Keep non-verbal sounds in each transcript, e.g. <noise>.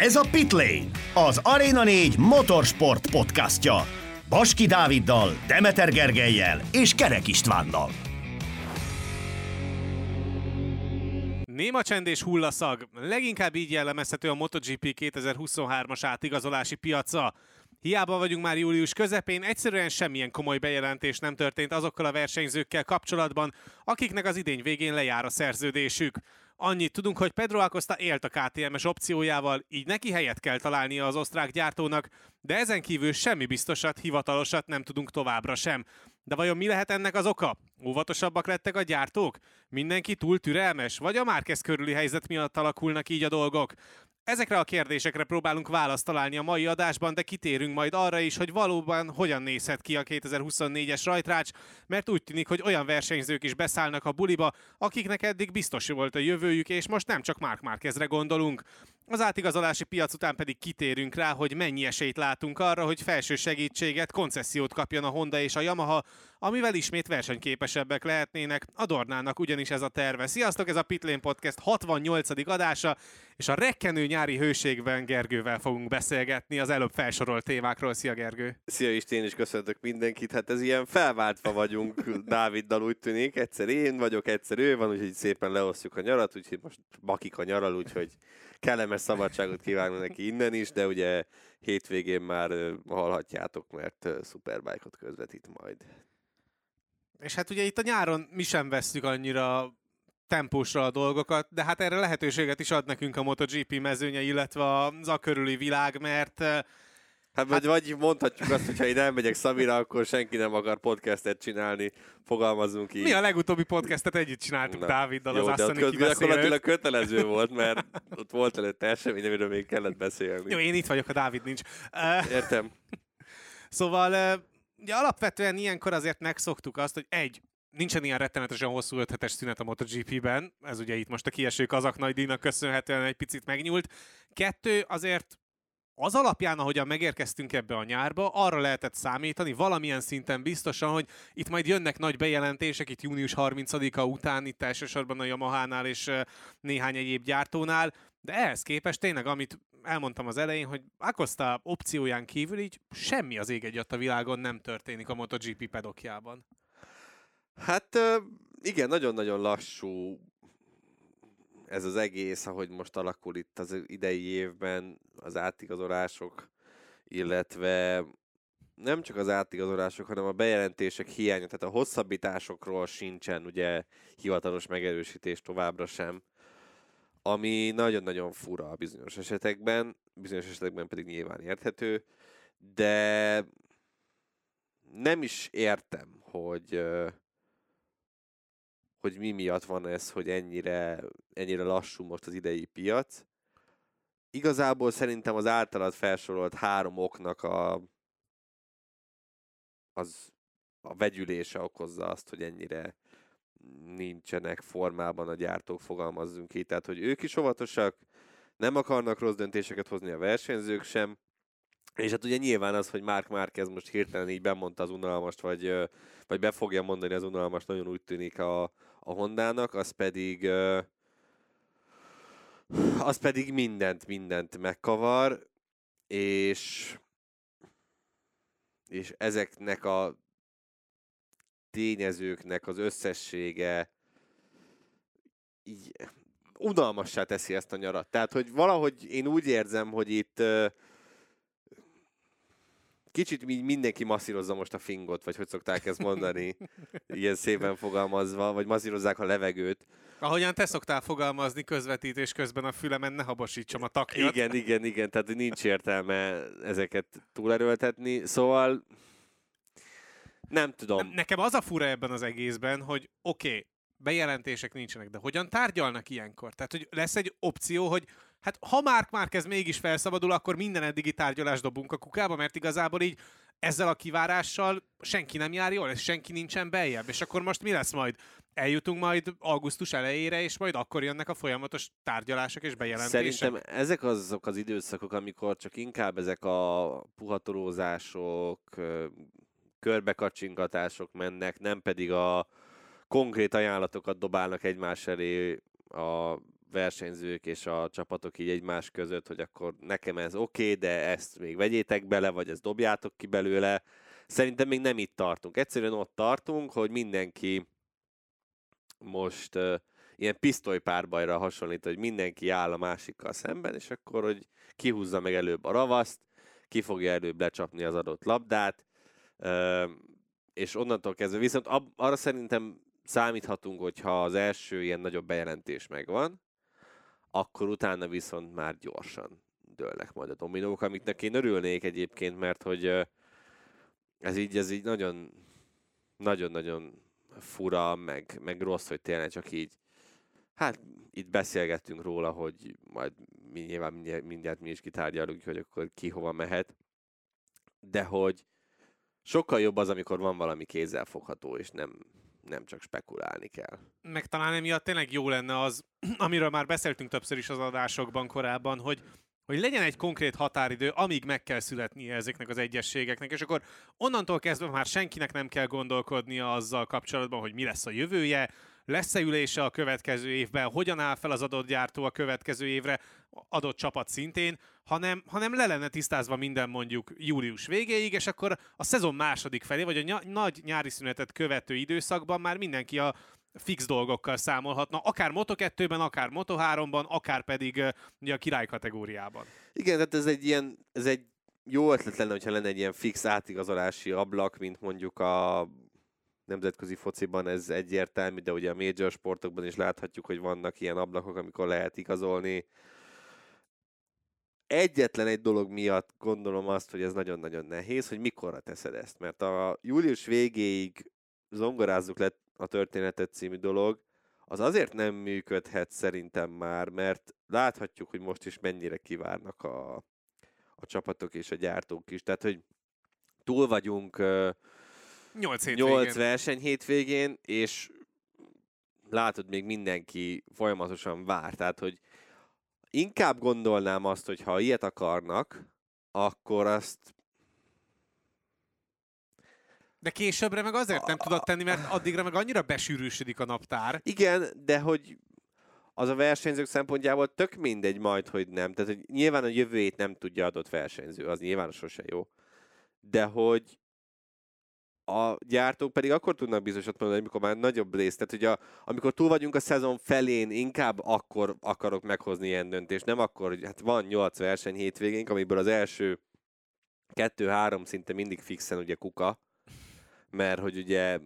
Ez a Pitlane, az Arena 4 motorsport podcastja. Baski Dáviddal, Demeter Gergelyel és Kerek Istvánnal. Néma csend és hullaszag. Leginkább így jellemezhető a MotoGP 2023-as átigazolási piaca. Hiába vagyunk már július közepén, egyszerűen semmilyen komoly bejelentés nem történt azokkal a versenyzőkkel kapcsolatban, akiknek az idény végén lejár a szerződésük. Annyit tudunk, hogy Pedro Acosta élt a KTMS opciójával, így neki helyet kell találnia az osztrák gyártónak, de ezen kívül semmi biztosat, hivatalosat nem tudunk továbbra sem. De vajon mi lehet ennek az oka? Óvatosabbak lettek a gyártók? Mindenki túl türelmes? Vagy a Márquez körüli helyzet miatt alakulnak így a dolgok? Ezekre a kérdésekre próbálunk választ találni a mai adásban, de kitérünk majd arra is, hogy valóban hogyan nézhet ki a 2024-es rajtrács, mert úgy tűnik, hogy olyan versenyzők is beszállnak a buliba, akiknek eddig biztos volt a jövőjük, és most nem csak Mark Márquezre gondolunk. Az átigazolási piac után pedig kitérünk rá, hogy mennyi esélyt látunk arra, hogy felső segítséget, koncesziót kapjon a Honda és a Yamaha, amivel ismét versenyképesebbek lehetnének. A Dornának ugyanis ez a terve. Sziasztok, ez a Pitlane Podcast 68. adása, és a rekkenő nyári hőségben Gergővel fogunk beszélgetni az előbb felsorolt témákról. Szia Gergő! Szia is köszöntök mindenkit. Hát ez ilyen felváltva vagyunk <laughs> Dáviddal úgy tűnik. Egyszer én vagyok, egyszer ő van, úgyhogy szépen leosztjuk a nyarat, úgyhogy most bakik a nyaral, úgyhogy kellemes szabadságot kívánok neki innen is, de ugye hétvégén már hallhatjátok, mert Superbike-ot közvetít majd. És hát ugye itt a nyáron mi sem vesztük annyira tempósra a dolgokat, de hát erre lehetőséget is ad nekünk a MotoGP mezőnye, illetve az a körüli világ, mert Hát, hát vagy mondhatjuk azt, hogy ha én elmegyek Szamira, akkor senki nem akar podcastet csinálni, fogalmazunk így. Mi a legutóbbi podcastet együtt csináltuk Na. Dáviddal, Jó, az Asszony köz, gyakorlatilag kötelező volt, mert ott volt előtte esemény, amiről még kellett beszélni. Jó, én itt vagyok, a Dávid nincs. Értem. szóval ugye alapvetően ilyenkor azért megszoktuk azt, hogy egy, nincsen ilyen rettenetesen hosszú 5 hetes szünet a MotoGP-ben, ez ugye itt most a kieső kazak nagy díjnak köszönhetően egy picit megnyúlt. Kettő, azért az alapján, ahogyan megérkeztünk ebbe a nyárba, arra lehetett számítani valamilyen szinten biztosan, hogy itt majd jönnek nagy bejelentések, itt június 30-a után, itt elsősorban a Yamaha-nál és néhány egyéb gyártónál, de ehhez képest tényleg, amit elmondtam az elején, hogy Acosta opcióján kívül így semmi az ég egy a világon nem történik a MotoGP pedokjában. Hát igen, nagyon-nagyon lassú ez az egész, ahogy most alakul itt az idei évben, az átigazolások, illetve nem csak az átigazolások, hanem a bejelentések hiánya, tehát a hosszabbításokról sincsen ugye hivatalos megerősítés továbbra sem, ami nagyon-nagyon fura a bizonyos esetekben, bizonyos esetekben pedig nyilván érthető, de nem is értem, hogy hogy mi miatt van ez, hogy ennyire, ennyire lassú most az idei piac. Igazából szerintem az általad felsorolt három oknak a, az a vegyülése okozza azt, hogy ennyire nincsenek formában a gyártók, fogalmazzunk így. Tehát, hogy ők is óvatosak, nem akarnak rossz döntéseket hozni a versenyzők sem, és hát ugye nyilván az, hogy Mark Márquez most hirtelen így bemondta az unalmast, vagy, vagy be fogja mondani az unalmast, nagyon úgy tűnik a, a Hondának, az pedig az pedig mindent, mindent megkavar, és és ezeknek a tényezőknek az összessége így unalmassá teszi ezt a nyarat. Tehát, hogy valahogy én úgy érzem, hogy itt kicsit mindenki masszírozza most a fingot, vagy hogy szokták ezt mondani, <laughs> ilyen szépen fogalmazva, vagy masszírozzák a levegőt. Ahogyan te szoktál fogalmazni közvetítés közben a fülemen, ne habosítsam a takjat. Igen, igen, igen, tehát nincs értelme ezeket túlerőltetni, szóval nem tudom. Nekem az a fura ebben az egészben, hogy oké, okay, bejelentések nincsenek, de hogyan tárgyalnak ilyenkor? Tehát, hogy lesz egy opció, hogy hát ha már már kezd mégis felszabadul, akkor minden eddigi tárgyalást dobunk a kukába, mert igazából így ezzel a kivárással senki nem jár jól, és senki nincsen beljebb. És akkor most mi lesz majd? Eljutunk majd augusztus elejére, és majd akkor jönnek a folyamatos tárgyalások és bejelentések. Szerintem ezek azok az időszakok, amikor csak inkább ezek a puhatorózások, körbekacsingatások mennek, nem pedig a konkrét ajánlatokat dobálnak egymás elé a versenyzők és a csapatok így egymás között, hogy akkor nekem ez oké, okay, de ezt még vegyétek bele, vagy ezt dobjátok ki belőle. Szerintem még nem itt tartunk. Egyszerűen ott tartunk, hogy mindenki most uh, ilyen pisztolypárbajra hasonlít, hogy mindenki áll a másikkal szemben, és akkor, hogy kihúzza meg előbb a ravaszt, ki fogja előbb lecsapni az adott labdát, uh, és onnantól kezdve, viszont ab, arra szerintem számíthatunk, hogyha az első ilyen nagyobb bejelentés megvan, akkor utána viszont már gyorsan dőlnek majd a dominók, amiknek én örülnék egyébként, mert hogy ez így, ez így nagyon, nagyon-nagyon fura, meg, meg rossz, hogy tényleg csak így, hát itt beszélgettünk róla, hogy majd mi nyilván mindjárt, mindjárt mi is kitárgyalunk, hogy akkor ki hova mehet, de hogy sokkal jobb az, amikor van valami kézzelfogható, és nem, nem csak spekulálni kell. Meg talán emiatt tényleg jó lenne az, <clears throat> amiről már beszéltünk többször is az adásokban korábban, hogy hogy legyen egy konkrét határidő, amíg meg kell születnie ezeknek az egyességeknek, és akkor onnantól kezdve már senkinek nem kell gondolkodnia azzal kapcsolatban, hogy mi lesz a jövője, lesz-e ülése a következő évben, hogyan áll fel az adott gyártó a következő évre, adott csapat szintén, hanem, hanem le lenne tisztázva minden mondjuk július végéig, és akkor a szezon második felé, vagy a ny- nagy nyári szünetet követő időszakban már mindenki a fix dolgokkal számolhatna, akár Moto2-ben, akár Moto3-ban, akár pedig ugye a király kategóriában. Igen, tehát ez egy ilyen, ez egy jó ötlet lenne, hogyha lenne egy ilyen fix átigazolási ablak, mint mondjuk a nemzetközi fociban ez egyértelmű, de ugye a major sportokban is láthatjuk, hogy vannak ilyen ablakok, amikor lehet igazolni. Egyetlen egy dolog miatt gondolom azt, hogy ez nagyon-nagyon nehéz, hogy mikorra teszed ezt, mert a július végéig zongorázzuk le a történetet című dolog, az azért nem működhet szerintem már, mert láthatjuk, hogy most is mennyire kivárnak a, a csapatok és a gyártók is. Tehát, hogy túl vagyunk 8, hétvégén. 8 verseny hétvégén, és látod, még mindenki folyamatosan vár. Tehát, hogy inkább gondolnám azt, hogy ha ilyet akarnak, akkor azt de későbbre meg azért nem tudod tenni, mert addigra meg annyira besűrűsödik a naptár. Igen, de hogy az a versenyzők szempontjából tök mindegy majd, hogy nem. Tehát hogy nyilván a jövőjét nem tudja adott versenyző, az nyilván sose jó. De hogy a gyártók pedig akkor tudnak bizonyosat mondani, amikor már nagyobb rész. Tehát, hogy a, amikor túl vagyunk a szezon felén, inkább akkor akarok meghozni ilyen döntést. Nem akkor, hogy hát van nyolc verseny hétvégénk, amiből az első kettő-három szinte mindig fixen ugye kuka, mert hogy ugye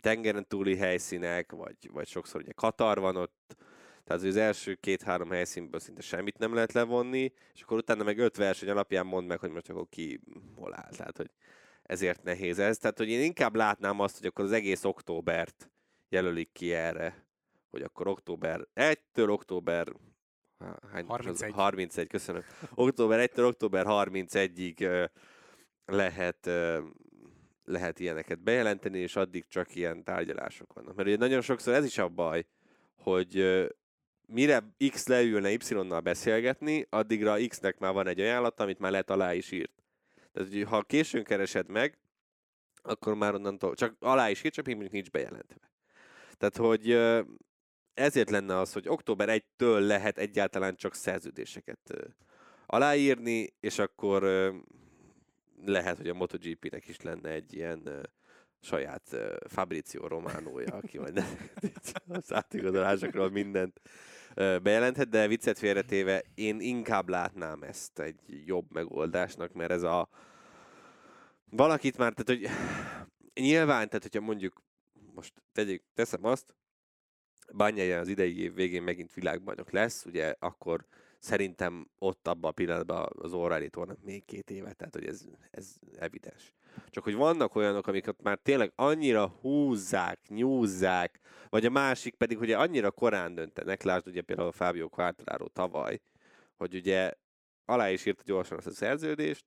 tengeren túli helyszínek, vagy, vagy sokszor ugye Katar van ott, tehát az első két-három helyszínből szinte semmit nem lehet levonni, és akkor utána meg öt verseny alapján mond meg, hogy most akkor ki hol áll. Tehát, hogy ezért nehéz ez. Tehát, hogy én inkább látnám azt, hogy akkor az egész októbert jelölik ki erre, hogy akkor október 1-től október hány, 31. 31, köszönöm. Október 1-től október 31-ig lehet lehet ilyeneket bejelenteni, és addig csak ilyen tárgyalások vannak. Mert ugye nagyon sokszor ez is a baj, hogy mire X leülne Y-nal beszélgetni, addigra X-nek már van egy ajánlat, amit már lehet alá is írt. Tehát, hogy ha későn keresed meg, akkor már onnantól csak alá is még mondjuk nincs bejelentve. Tehát, hogy ezért lenne az, hogy október 1-től lehet egyáltalán csak szerződéseket aláírni, és akkor lehet, hogy a MotoGP-nek is lenne egy ilyen saját Fabrizio Románója, aki majd <laughs> az átigazolásokról mindent bejelenthet, de viccet félretéve én inkább látnám ezt egy jobb megoldásnak, mert ez a valakit már, tehát hogy nyilván, tehát hogyha mondjuk most tegyük, teszem azt, Bányája az idei év végén megint világbajnok lesz, ugye akkor szerintem ott abban a pillanatban az O'Reilly tornak még két évet, tehát hogy ez, ez evidens. Csak hogy vannak olyanok, amiket már tényleg annyira húzzák, nyúzzák, vagy a másik pedig ugye annyira korán döntenek, lásd ugye például a Fábio Quartararo tavaly, hogy ugye alá is írta gyorsan azt a szerződést,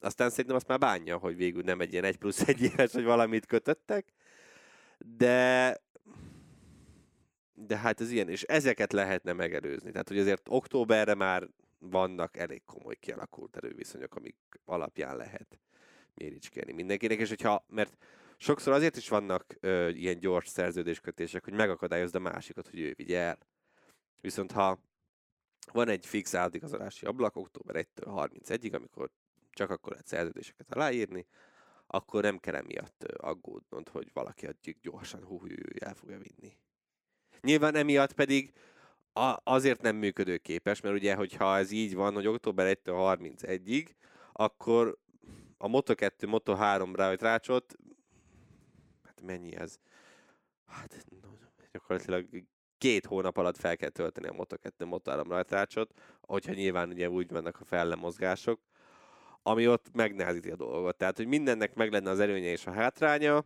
aztán szerintem azt már bánja, hogy végül nem egy ilyen egy plusz egy éves, hogy valamit kötöttek, de de hát ez ilyen, és ezeket lehetne megelőzni. Tehát, hogy azért októberre már vannak elég komoly kialakult erőviszonyok, amik alapján lehet méricskélni mindenkinek, és hogyha, mert sokszor azért is vannak ö, ilyen gyors szerződéskötések, hogy megakadályozd a másikat, hogy ő vigye el. Viszont ha van egy fix átigazolási ablak október 1-től 31-ig, amikor csak akkor lehet szerződéseket aláírni, akkor nem kell emiatt aggódnod, hogy valaki addig gyorsan hú, hú, hú, el fogja vinni. Nyilván emiatt pedig a, azért nem működőképes, mert ugye, hogyha ez így van, hogy október 1-től 31-ig, akkor a Moto2, Moto3 rácsot, hát mennyi ez? Hát gyakorlatilag két hónap alatt fel kell tölteni a Moto2, Moto3 rajtrácsot, hogyha nyilván ugye úgy vannak a fellemozgások, ami ott megnehezíti a dolgot. Tehát, hogy mindennek meg lenne az előnye és a hátránya,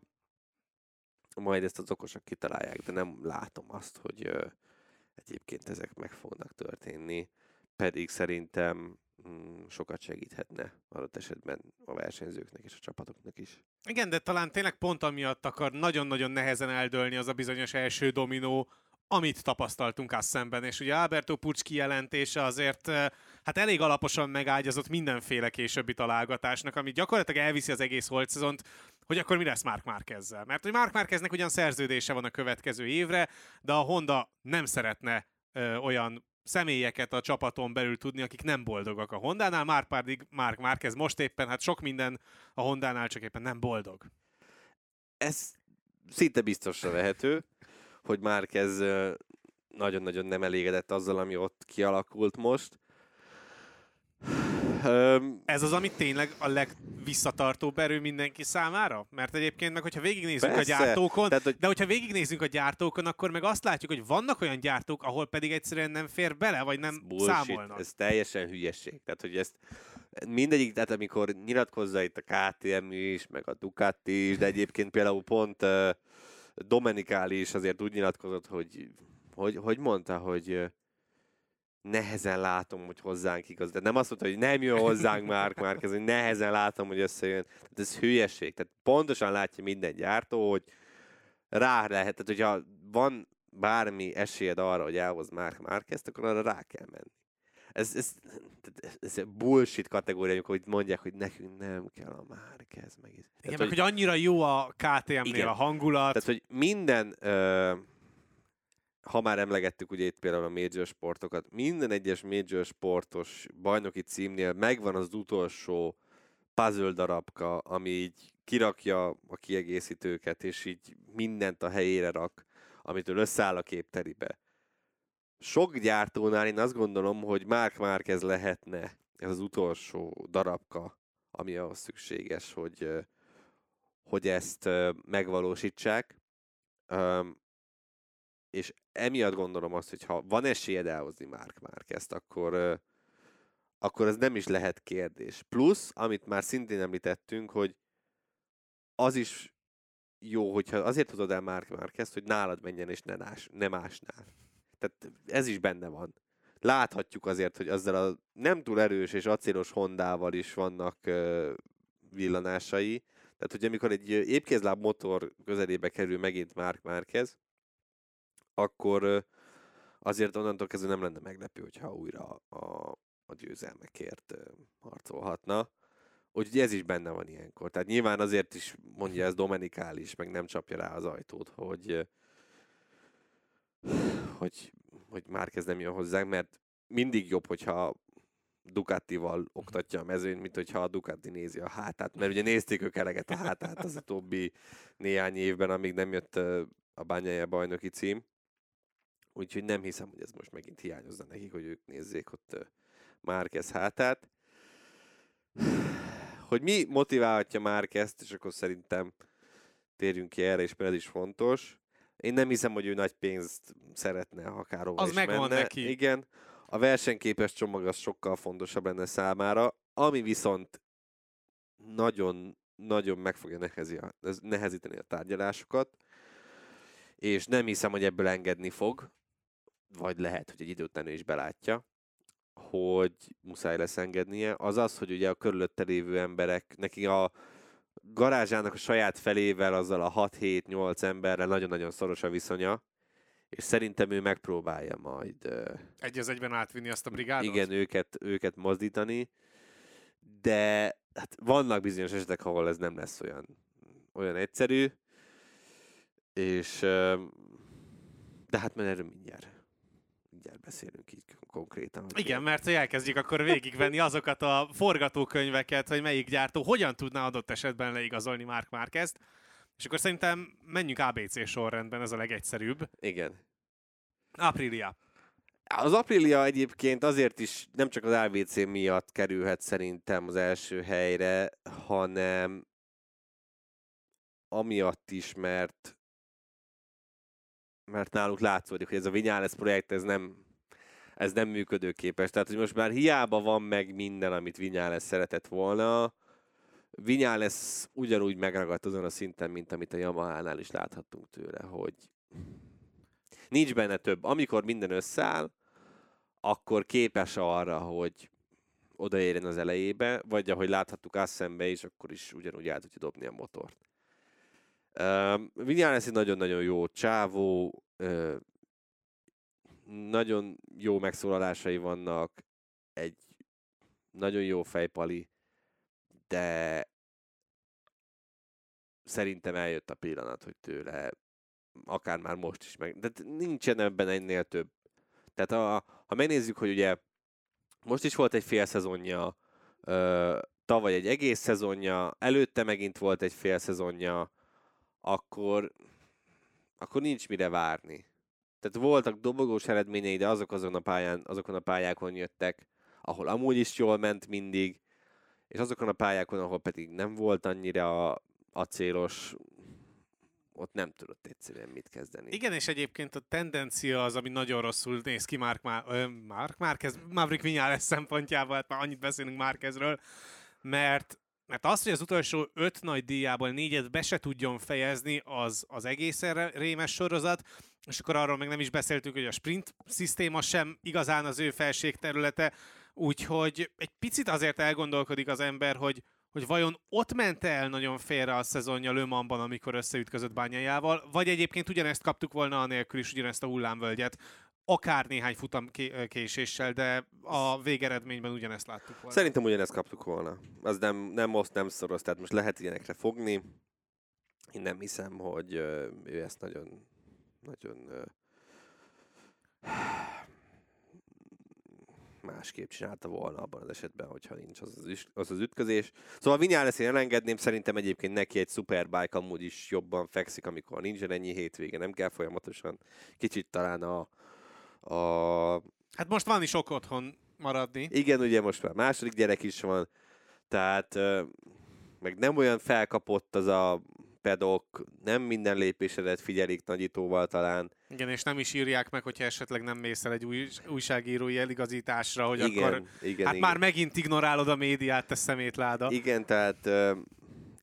majd ezt az okosak kitalálják, de nem látom azt, hogy ö, egyébként ezek meg fognak történni, pedig szerintem mm, sokat segíthetne adott esetben a versenyzőknek és a csapatoknak is. Igen, de talán tényleg pont amiatt akar nagyon-nagyon nehezen eldőlni az a bizonyos első dominó, amit tapasztaltunk azt szemben, és ugye Alberto Pucs kijelentése azért hát elég alaposan megágyazott mindenféle későbbi találgatásnak, ami gyakorlatilag elviszi az egész holt szezont, hogy akkor mi lesz Mark Márkezzel. Mert hogy Mark Márkeznek ugyan szerződése van a következő évre, de a Honda nem szeretne ö, olyan személyeket a csapaton belül tudni, akik nem boldogak a Hondánál, már pedig Mark Márquez most éppen, hát sok minden a Hondánál csak éppen nem boldog. Ez szinte biztosra vehető hogy már ez nagyon-nagyon nem elégedett azzal, ami ott kialakult most. Ez az, ami tényleg a legvisszatartóbb erő mindenki számára? Mert egyébként meg, hogyha végignézzünk Persze. a gyártókon, Tehát, hogy... de hogyha végignézzünk a gyártókon, akkor meg azt látjuk, hogy vannak olyan gyártók, ahol pedig egyszerűen nem fér bele, vagy nem bullshit, számolnak. Ez teljesen hülyeség. Tehát, hogy ezt mindegyik, tehát amikor nyilatkozza itt a KTM is, meg a Ducati is, de egyébként például pont uh, Domenikáli is azért úgy nyilatkozott, hogy, hogy, hogy mondta, hogy nehezen látom, hogy hozzánk igaz. De nem azt mondta, hogy nem jön hozzánk már, már ez, hogy nehezen látom, hogy összejön. Tehát ez hülyeség. Tehát pontosan látja minden gyártó, hogy rá lehet, tehát hogyha van bármi esélyed arra, hogy elhoz Mark Márquezt, akkor arra rá kell menni. Ez, ez, ez, ez bullshit kategória, amikor mondják, hogy nekünk nem kell a Márquez. Meg igen, Tehát, meg hogy, hogy annyira jó a KTM-nél a hangulat. Tehát, hogy minden, ö, ha már emlegettük ugye itt például a major sportokat, minden egyes major sportos bajnoki címnél megvan az utolsó puzzle darabka, ami így kirakja a kiegészítőket, és így mindent a helyére rak, amitől összeáll a képteribe. Sok gyártónál én azt gondolom, hogy Mark Márquez lehetne ez az utolsó darabka, ami ahhoz szükséges, hogy, hogy ezt megvalósítsák. És emiatt gondolom azt, hogy ha van esélyed elhozni Mark Márquezt, akkor, akkor ez nem is lehet kérdés. Plusz, amit már szintén említettünk, hogy az is jó, hogyha azért tudod el Mark Márquezt, hogy nálad menjen és ne, más, ne másnál. Tehát ez is benne van. Láthatjuk azért, hogy ezzel a nem túl erős és acélos Hondával is vannak villanásai. Tehát, hogy amikor egy épkézláb motor közelébe kerül megint Mark Márquez, akkor azért onnantól kezdve nem lenne meglepő, hogyha újra a, a győzelmekért harcolhatna. Úgyhogy ez is benne van ilyenkor. Tehát nyilván azért is mondja ez Domenikális, meg nem csapja rá az ajtót, hogy hogy, hogy kezd nem jön hozzánk, mert mindig jobb, hogyha Ducatival oktatja a mezőn, mint hogyha a Ducati nézi a hátát, mert ugye nézték ők eleget a hátát az utóbbi néhány évben, amíg nem jött a bányája bajnoki cím. Úgyhogy nem hiszem, hogy ez most megint hiányozna nekik, hogy ők nézzék ott Márquez hátát. Hogy mi motiválhatja Márquezt, és akkor szerintem térjünk ki erre, és mert ez is fontos. Én nem hiszem, hogy ő nagy pénzt szeretne, akárhova Az is megvan menne. neki. Igen. A versenyképes csomag az sokkal fontosabb lenne számára, ami viszont nagyon, nagyon meg fogja nehezi, nehezíteni a tárgyalásokat, és nem hiszem, hogy ebből engedni fog, vagy lehet, hogy egy idő után ő is belátja, hogy muszáj lesz engednie, az az, hogy ugye a körülötte lévő emberek, neki a garázsának a saját felével, azzal a 6-7-8 emberrel nagyon-nagyon szoros a viszonya, és szerintem ő megpróbálja majd... Egy az egyben átvinni azt a brigádot? Igen, őket, őket mozdítani, de hát vannak bizonyos esetek, ahol ez nem lesz olyan, olyan egyszerű, és de hát mert erről mindjárt. Mindjárt beszélünk így konkrétan. Igen, mert hogy elkezdjük akkor végigvenni azokat a forgatókönyveket, hogy melyik gyártó hogyan tudná adott esetben leigazolni Mark Márquezt. És akkor szerintem menjünk ABC sorrendben, ez a legegyszerűbb. Igen. Aprilia. Az Aprilia egyébként azért is nem csak az ABC miatt kerülhet szerintem az első helyre, hanem amiatt is, mert mert náluk látszódik, hogy ez a Vinyales projekt, ez nem, ez nem működőképes. Tehát, hogy most már hiába van meg minden, amit Vinyales szeretett volna, Vinyales ugyanúgy megragadt azon a szinten, mint amit a Yamaha-nál is láthattunk tőle, hogy nincs benne több. Amikor minden összeáll, akkor képes arra, hogy odaérjen az elejébe, vagy ahogy láthattuk Assenbe is, akkor is ugyanúgy el tudja dobni a motort. Um, Vinyales egy nagyon-nagyon jó csávó, uh, nagyon jó megszólalásai vannak, egy nagyon jó fejpali, de szerintem eljött a pillanat, hogy tőle akár már most is meg, de nincsen ebben ennél több. Tehát a, ha megnézzük, hogy ugye most is volt egy fél szezonja, ö, tavaly egy egész szezonja, előtte megint volt egy fél szezonja, akkor, akkor nincs mire várni. Tehát voltak dobogós eredményei, de azok azon a pályán, azokon a pályákon jöttek, ahol amúgy is jól ment mindig, és azokon a pályákon, ahol pedig nem volt annyira acélos, ott nem tudott egyszerűen mit kezdeni. Igen, és egyébként a tendencia az, ami nagyon rosszul néz ki Mark, Má- ö, Mark Márquez, Maverick Vinyales szempontjából, hát már annyit beszélünk Márquezről, mert mert az, hogy az utolsó öt nagy díjából négyet be se tudjon fejezni, az, az egészen rémes sorozat, és akkor arról meg nem is beszéltünk, hogy a sprint szisztéma sem igazán az ő felségterülete, úgyhogy egy picit azért elgondolkodik az ember, hogy, hogy vajon ott ment el nagyon félre a szezonja Le Mansban, amikor összeütközött bányájával, vagy egyébként ugyanezt kaptuk volna anélkül is, ugyanezt a hullámvölgyet, akár néhány futam ké- késéssel, de a végeredményben ugyanezt láttuk volna. Szerintem ugyanezt kaptuk volna. Az nem, nem most, nem szoros, tehát most lehet ilyenekre fogni. Én nem hiszem, hogy ő ezt nagyon, nagyon másképp csinálta volna abban az esetben, hogyha nincs az az, az, az ütközés. Szóval Vinyales én elengedném, szerintem egyébként neki egy superbike amúgy is jobban fekszik, amikor nincsen ennyi hétvége, nem kell folyamatosan. Kicsit talán a, a Hát most van is ok otthon maradni. igen, ugye most már második gyerek is van, tehát meg nem olyan felkapott az a pedok, nem minden lépésedet figyelik nagyítóval talán. Igen, és nem is írják meg, hogyha esetleg nem mész el egy új, újságírói eligazításra, hogy igen, akkor igen, hát igen. már megint ignorálod a médiát, te szemétláda. Igen, tehát ö,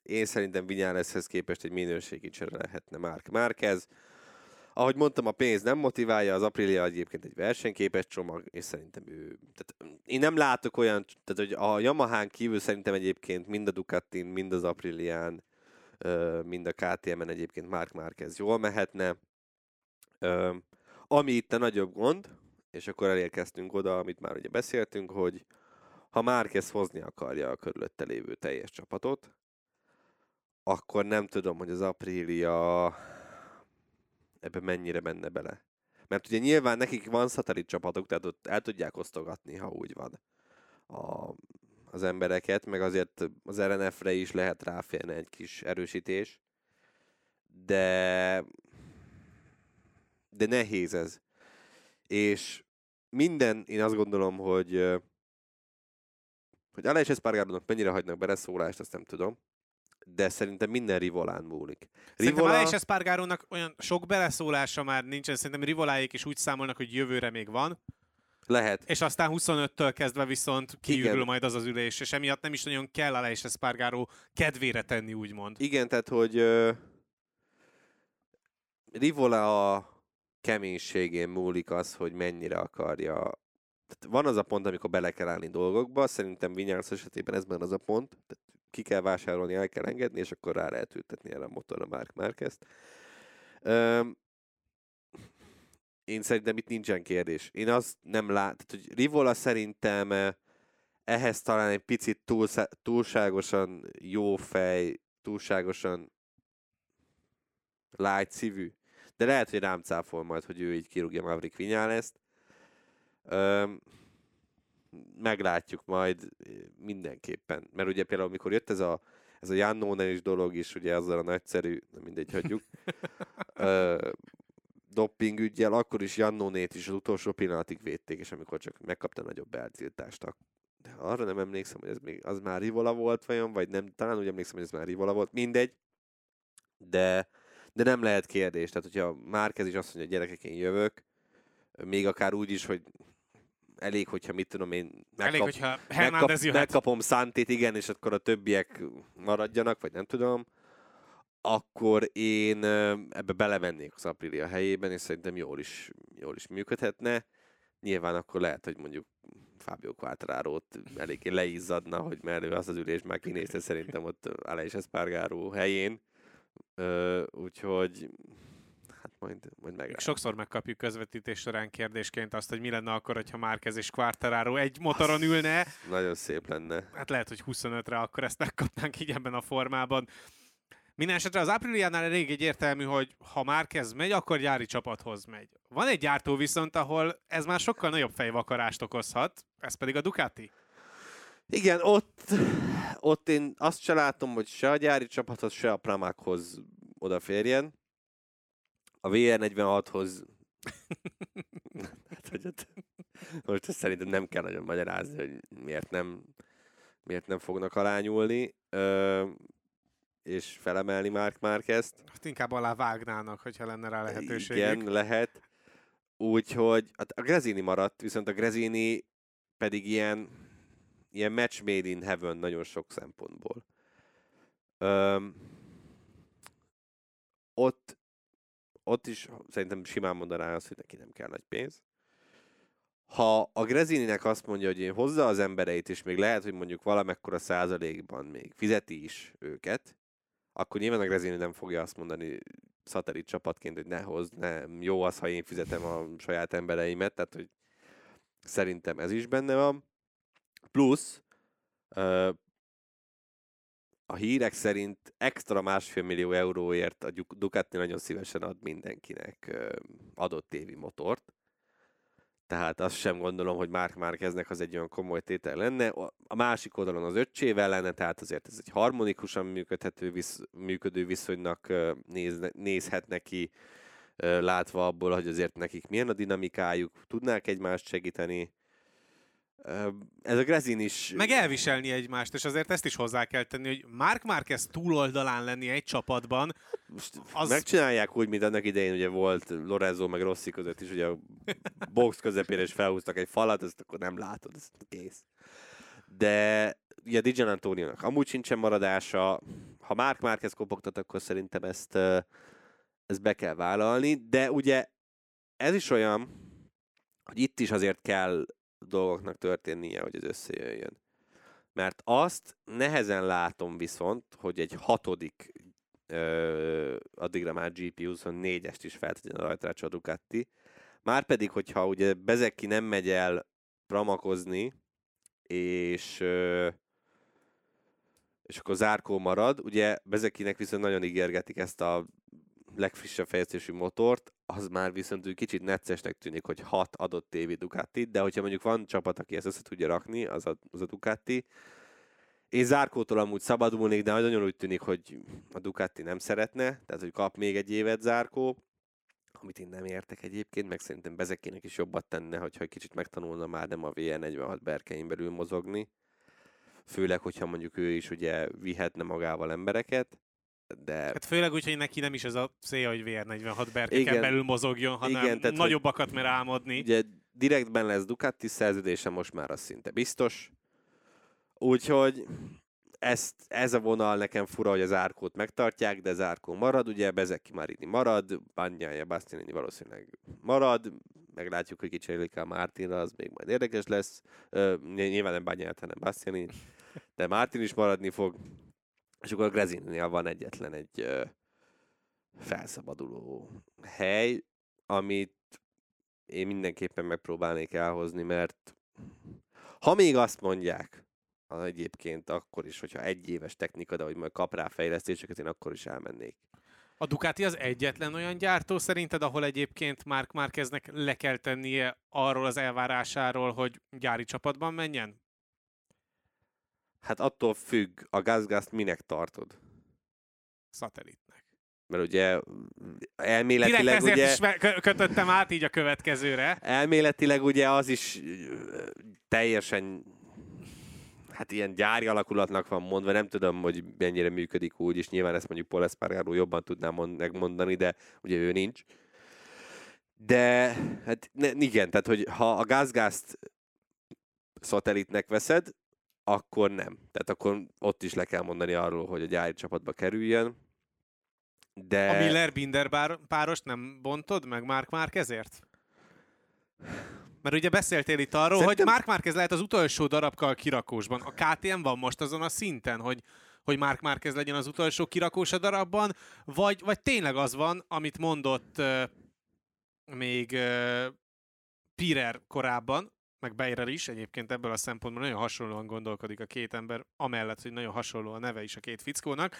én szerintem Vinyáleszhez képest egy minőségi csere lehetne Márk Márkez. Ahogy mondtam, a pénz nem motiválja, az Aprilia egyébként egy versenyképes csomag, és szerintem ő... Tehát én nem látok olyan, tehát hogy a Yamahán kívül szerintem egyébként mind a Ducatin, mind az Aprilián, mind a KTM-en egyébként Mark Márquez jól mehetne. Ami itt a nagyobb gond, és akkor elérkeztünk oda, amit már ugye beszéltünk, hogy ha Márquez hozni akarja a körülötte lévő teljes csapatot, akkor nem tudom, hogy az Aprilia ebbe mennyire benne bele. Mert ugye nyilván nekik van szatellit csapatok, tehát ott el tudják osztogatni, ha úgy van a, az embereket, meg azért az RNF-re is lehet ráférni egy kis erősítés, de de nehéz ez. És minden, én azt gondolom, hogy hogy Aleix Espargarónak mennyire hagynak beleszólást, azt nem tudom, de szerintem minden Rivolán múlik. Szerintem Aleix Espargarónak olyan sok beleszólása már nincsen, szerintem Rivoláék is úgy számolnak, hogy jövőre még van, lehet, és aztán 25-től kezdve viszont kiürül Igen. majd az az ülés, és emiatt nem is nagyon kell Aleix Espargaró kedvére tenni, úgymond. Igen, tehát, hogy uh, Rivola a keménységén múlik az, hogy mennyire akarja. Tehát van az a pont, amikor bele kell állni dolgokba, szerintem Vinyárs esetében ez már az a pont, tehát ki kell vásárolni, el kell engedni, és akkor rá lehet ültetni erre a motorra Mark Márquezt. Um, én szerintem itt nincsen kérdés. Én azt nem lát, tehát, hogy Rivola szerintem eh, ehhez talán egy picit túlszá- túlságosan jó fej, túlságosan light szívű. De lehet, hogy rám cáfol majd, hogy ő így kirúgja Maverick Vinyáleszt. Ö, meglátjuk majd mindenképpen. Mert ugye például, amikor jött ez a, ez a Jannónen is dolog is, ugye azzal a nagyszerű, mindegy, hagyjuk, <laughs> ö, dopping ügyjel, akkor is Jannónét is az utolsó pillanatig védték, és amikor csak megkapta nagyobb eltiltást, de arra nem emlékszem, hogy ez még az már Rivola volt vajon, vagy nem, talán úgy emlékszem, hogy ez már Rivola volt, mindegy, de, de nem lehet kérdés. Tehát, hogyha Márkez is azt mondja, hogy gyerekek, én jövök, még akár úgy is, hogy elég, hogyha mit tudom én, megkap, elég, hogyha megkap, jöhet. megkapom Szantét, igen, és akkor a többiek maradjanak, vagy nem tudom, akkor én ebbe belevennék az Aprilia helyében, és szerintem jól is, jól is működhetne. Nyilván akkor lehet, hogy mondjuk Fábio Quattraro-t eléggé leizzadna, hogy mellő az az ülés már kinézte szerintem ott Aleix Espargaró helyén. Ö, úgyhogy hát majd, majd meg. Sokszor megkapjuk közvetítés során kérdésként azt, hogy mi lenne akkor, hogyha Márquez és Quartararo egy motoron ülne. Nagyon szép lenne. Hát lehet, hogy 25-re akkor ezt megkapnánk így ebben a formában. Minden esetre az Apriliánál elég egyértelmű, hogy ha már kezd megy, akkor gyári csapathoz megy. Van egy gyártó viszont, ahol ez már sokkal nagyobb fejvakarást okozhat, ez pedig a Ducati. Igen, ott, ott én azt se látom, hogy se a gyári csapathoz, se a Pramákhoz odaférjen. A VR46-hoz hát, hogy ott, most ezt szerintem nem kell nagyon magyarázni, hogy miért nem, miért nem fognak alányulni. Ö, és felemelni Mark Márkezt. Hát inkább alá vágnának, hogyha lenne rá lehetőség. Igen, lehet. Úgyhogy hát a Grezini maradt, viszont a Grezini pedig ilyen, ilyen match made in heaven nagyon sok szempontból. Öm, ott, ott is szerintem simán mondaná azt, hogy neki nem kell nagy pénz. Ha a Grezininek azt mondja, hogy én hozza az embereit, és még lehet, hogy mondjuk valamekkora százalékban még fizeti is őket, akkor nyilván a Grezini nem fogja azt mondani szatellit csapatként, hogy ne hozz, nem jó az, ha én fizetem a saját embereimet, tehát hogy szerintem ez is benne van. Plusz a hírek szerint extra másfél millió euróért a Ducati nagyon szívesen ad mindenkinek adott évi motort, tehát azt sem gondolom, hogy Mark Márkeznek az egy olyan komoly tétel lenne. A másik oldalon az öccsével lenne, tehát azért ez egy harmonikusan működhető, visz, működő viszonynak néz, nézhet neki, látva abból, hogy azért nekik milyen a dinamikájuk, tudnák egymást segíteni. Ez a Grezin is... Meg elviselni egymást, és azért ezt is hozzá kell tenni, hogy Mark Marquez túloldalán lenni egy csapatban. Most az... Megcsinálják úgy, mint annak idején ugye volt Lorenzo meg Rossi között is, ugye a box közepére is felhúztak egy falat, ezt akkor nem látod, ez kész. De ugye Dijan Antonionak amúgy sincsen maradása, ha Mark Marquez kopogtat, akkor szerintem ezt, ezt be kell vállalni, de ugye ez is olyan, hogy itt is azért kell dolgoknak történnie, hogy ez összejöjjön. Mert azt nehezen látom viszont, hogy egy hatodik ö, addigra már GP24-est is feltegyen a rajtrács a Ducati. Márpedig, hogyha ugye Bezeki nem megy el pramakozni, és ö, és akkor Zárkó marad, ugye Bezekinek viszont nagyon ígérgetik ezt a legfrissebb fejlesztésű motort, az már viszont úgy kicsit neccesnek tűnik, hogy hat adott tévé Ducati, de hogyha mondjuk van csapat, aki ezt össze tudja rakni, az a, az a Ducati. Én Zárkótól amúgy szabadulnék, de nagyon úgy tűnik, hogy a Ducati nem szeretne, tehát hogy kap még egy évet Zárkó, amit én nem értek egyébként, meg szerintem Bezekének is jobbat tenne, hogyha kicsit megtanulna már nem a VR46 berkein belül mozogni. Főleg, hogyha mondjuk ő is ugye vihetne magával embereket de... Hát főleg úgy, hogy neki nem is ez a célja, hogy VR46 berkeken belül mozogjon, hanem Igen, tehát, nagyobbakat mer álmodni. Ugye direktben lesz Ducati szerződése, most már az szinte biztos. Úgyhogy ezt, ez a vonal nekem fura, hogy az árkót megtartják, de az árkó marad, ugye Bezeki Marini marad, Banyája Bastianini valószínűleg marad, meglátjuk, hogy kicserélik a Mártinra, az még majd érdekes lesz. Uh, nyilván nem Banyáját, hanem Bastianini, de Mártin is maradni fog. És akkor a Grezinnél van egyetlen egy ö, felszabaduló hely, amit én mindenképpen megpróbálnék elhozni, mert ha még azt mondják, egyébként akkor is, hogyha egy éves technika, de hogy majd kap rá fejlesztéseket, én akkor is elmennék. A Ducati az egyetlen olyan gyártó szerinted, ahol egyébként Mark Márqueznek le kell tennie arról az elvárásáról, hogy gyári csapatban menjen? Hát attól függ, a gázgázt minek tartod? Szatellitnek. Mert ugye elméletileg Direkt ezért ugye... is kötöttem át így a következőre. Elméletileg ugye az is teljesen hát ilyen gyári alakulatnak van mondva, nem tudom, hogy mennyire működik úgy, és nyilván ezt mondjuk Paul Espargaro jobban tudnám mond- megmondani, de ugye ő nincs. De hát ne, igen, tehát hogy ha a gázgázt szatellitnek veszed, akkor nem. Tehát akkor ott is le kell mondani arról, hogy a gyári csapatba kerüljön. De... A Miller-Binder párost nem bontod meg Mark Márkezért? Mert ugye beszéltél itt arról, Szerintem- hogy Mark Márquez lehet az utolsó darabka a kirakósban. A KTM van most azon a szinten, hogy, hogy Mark Márquez legyen az utolsó kirakós a darabban, vagy, vagy tényleg az van, amit mondott uh, még uh, Pirer korábban, meg Beirer is egyébként ebből a szempontból nagyon hasonlóan gondolkodik a két ember, amellett, hogy nagyon hasonló a neve is a két fickónak,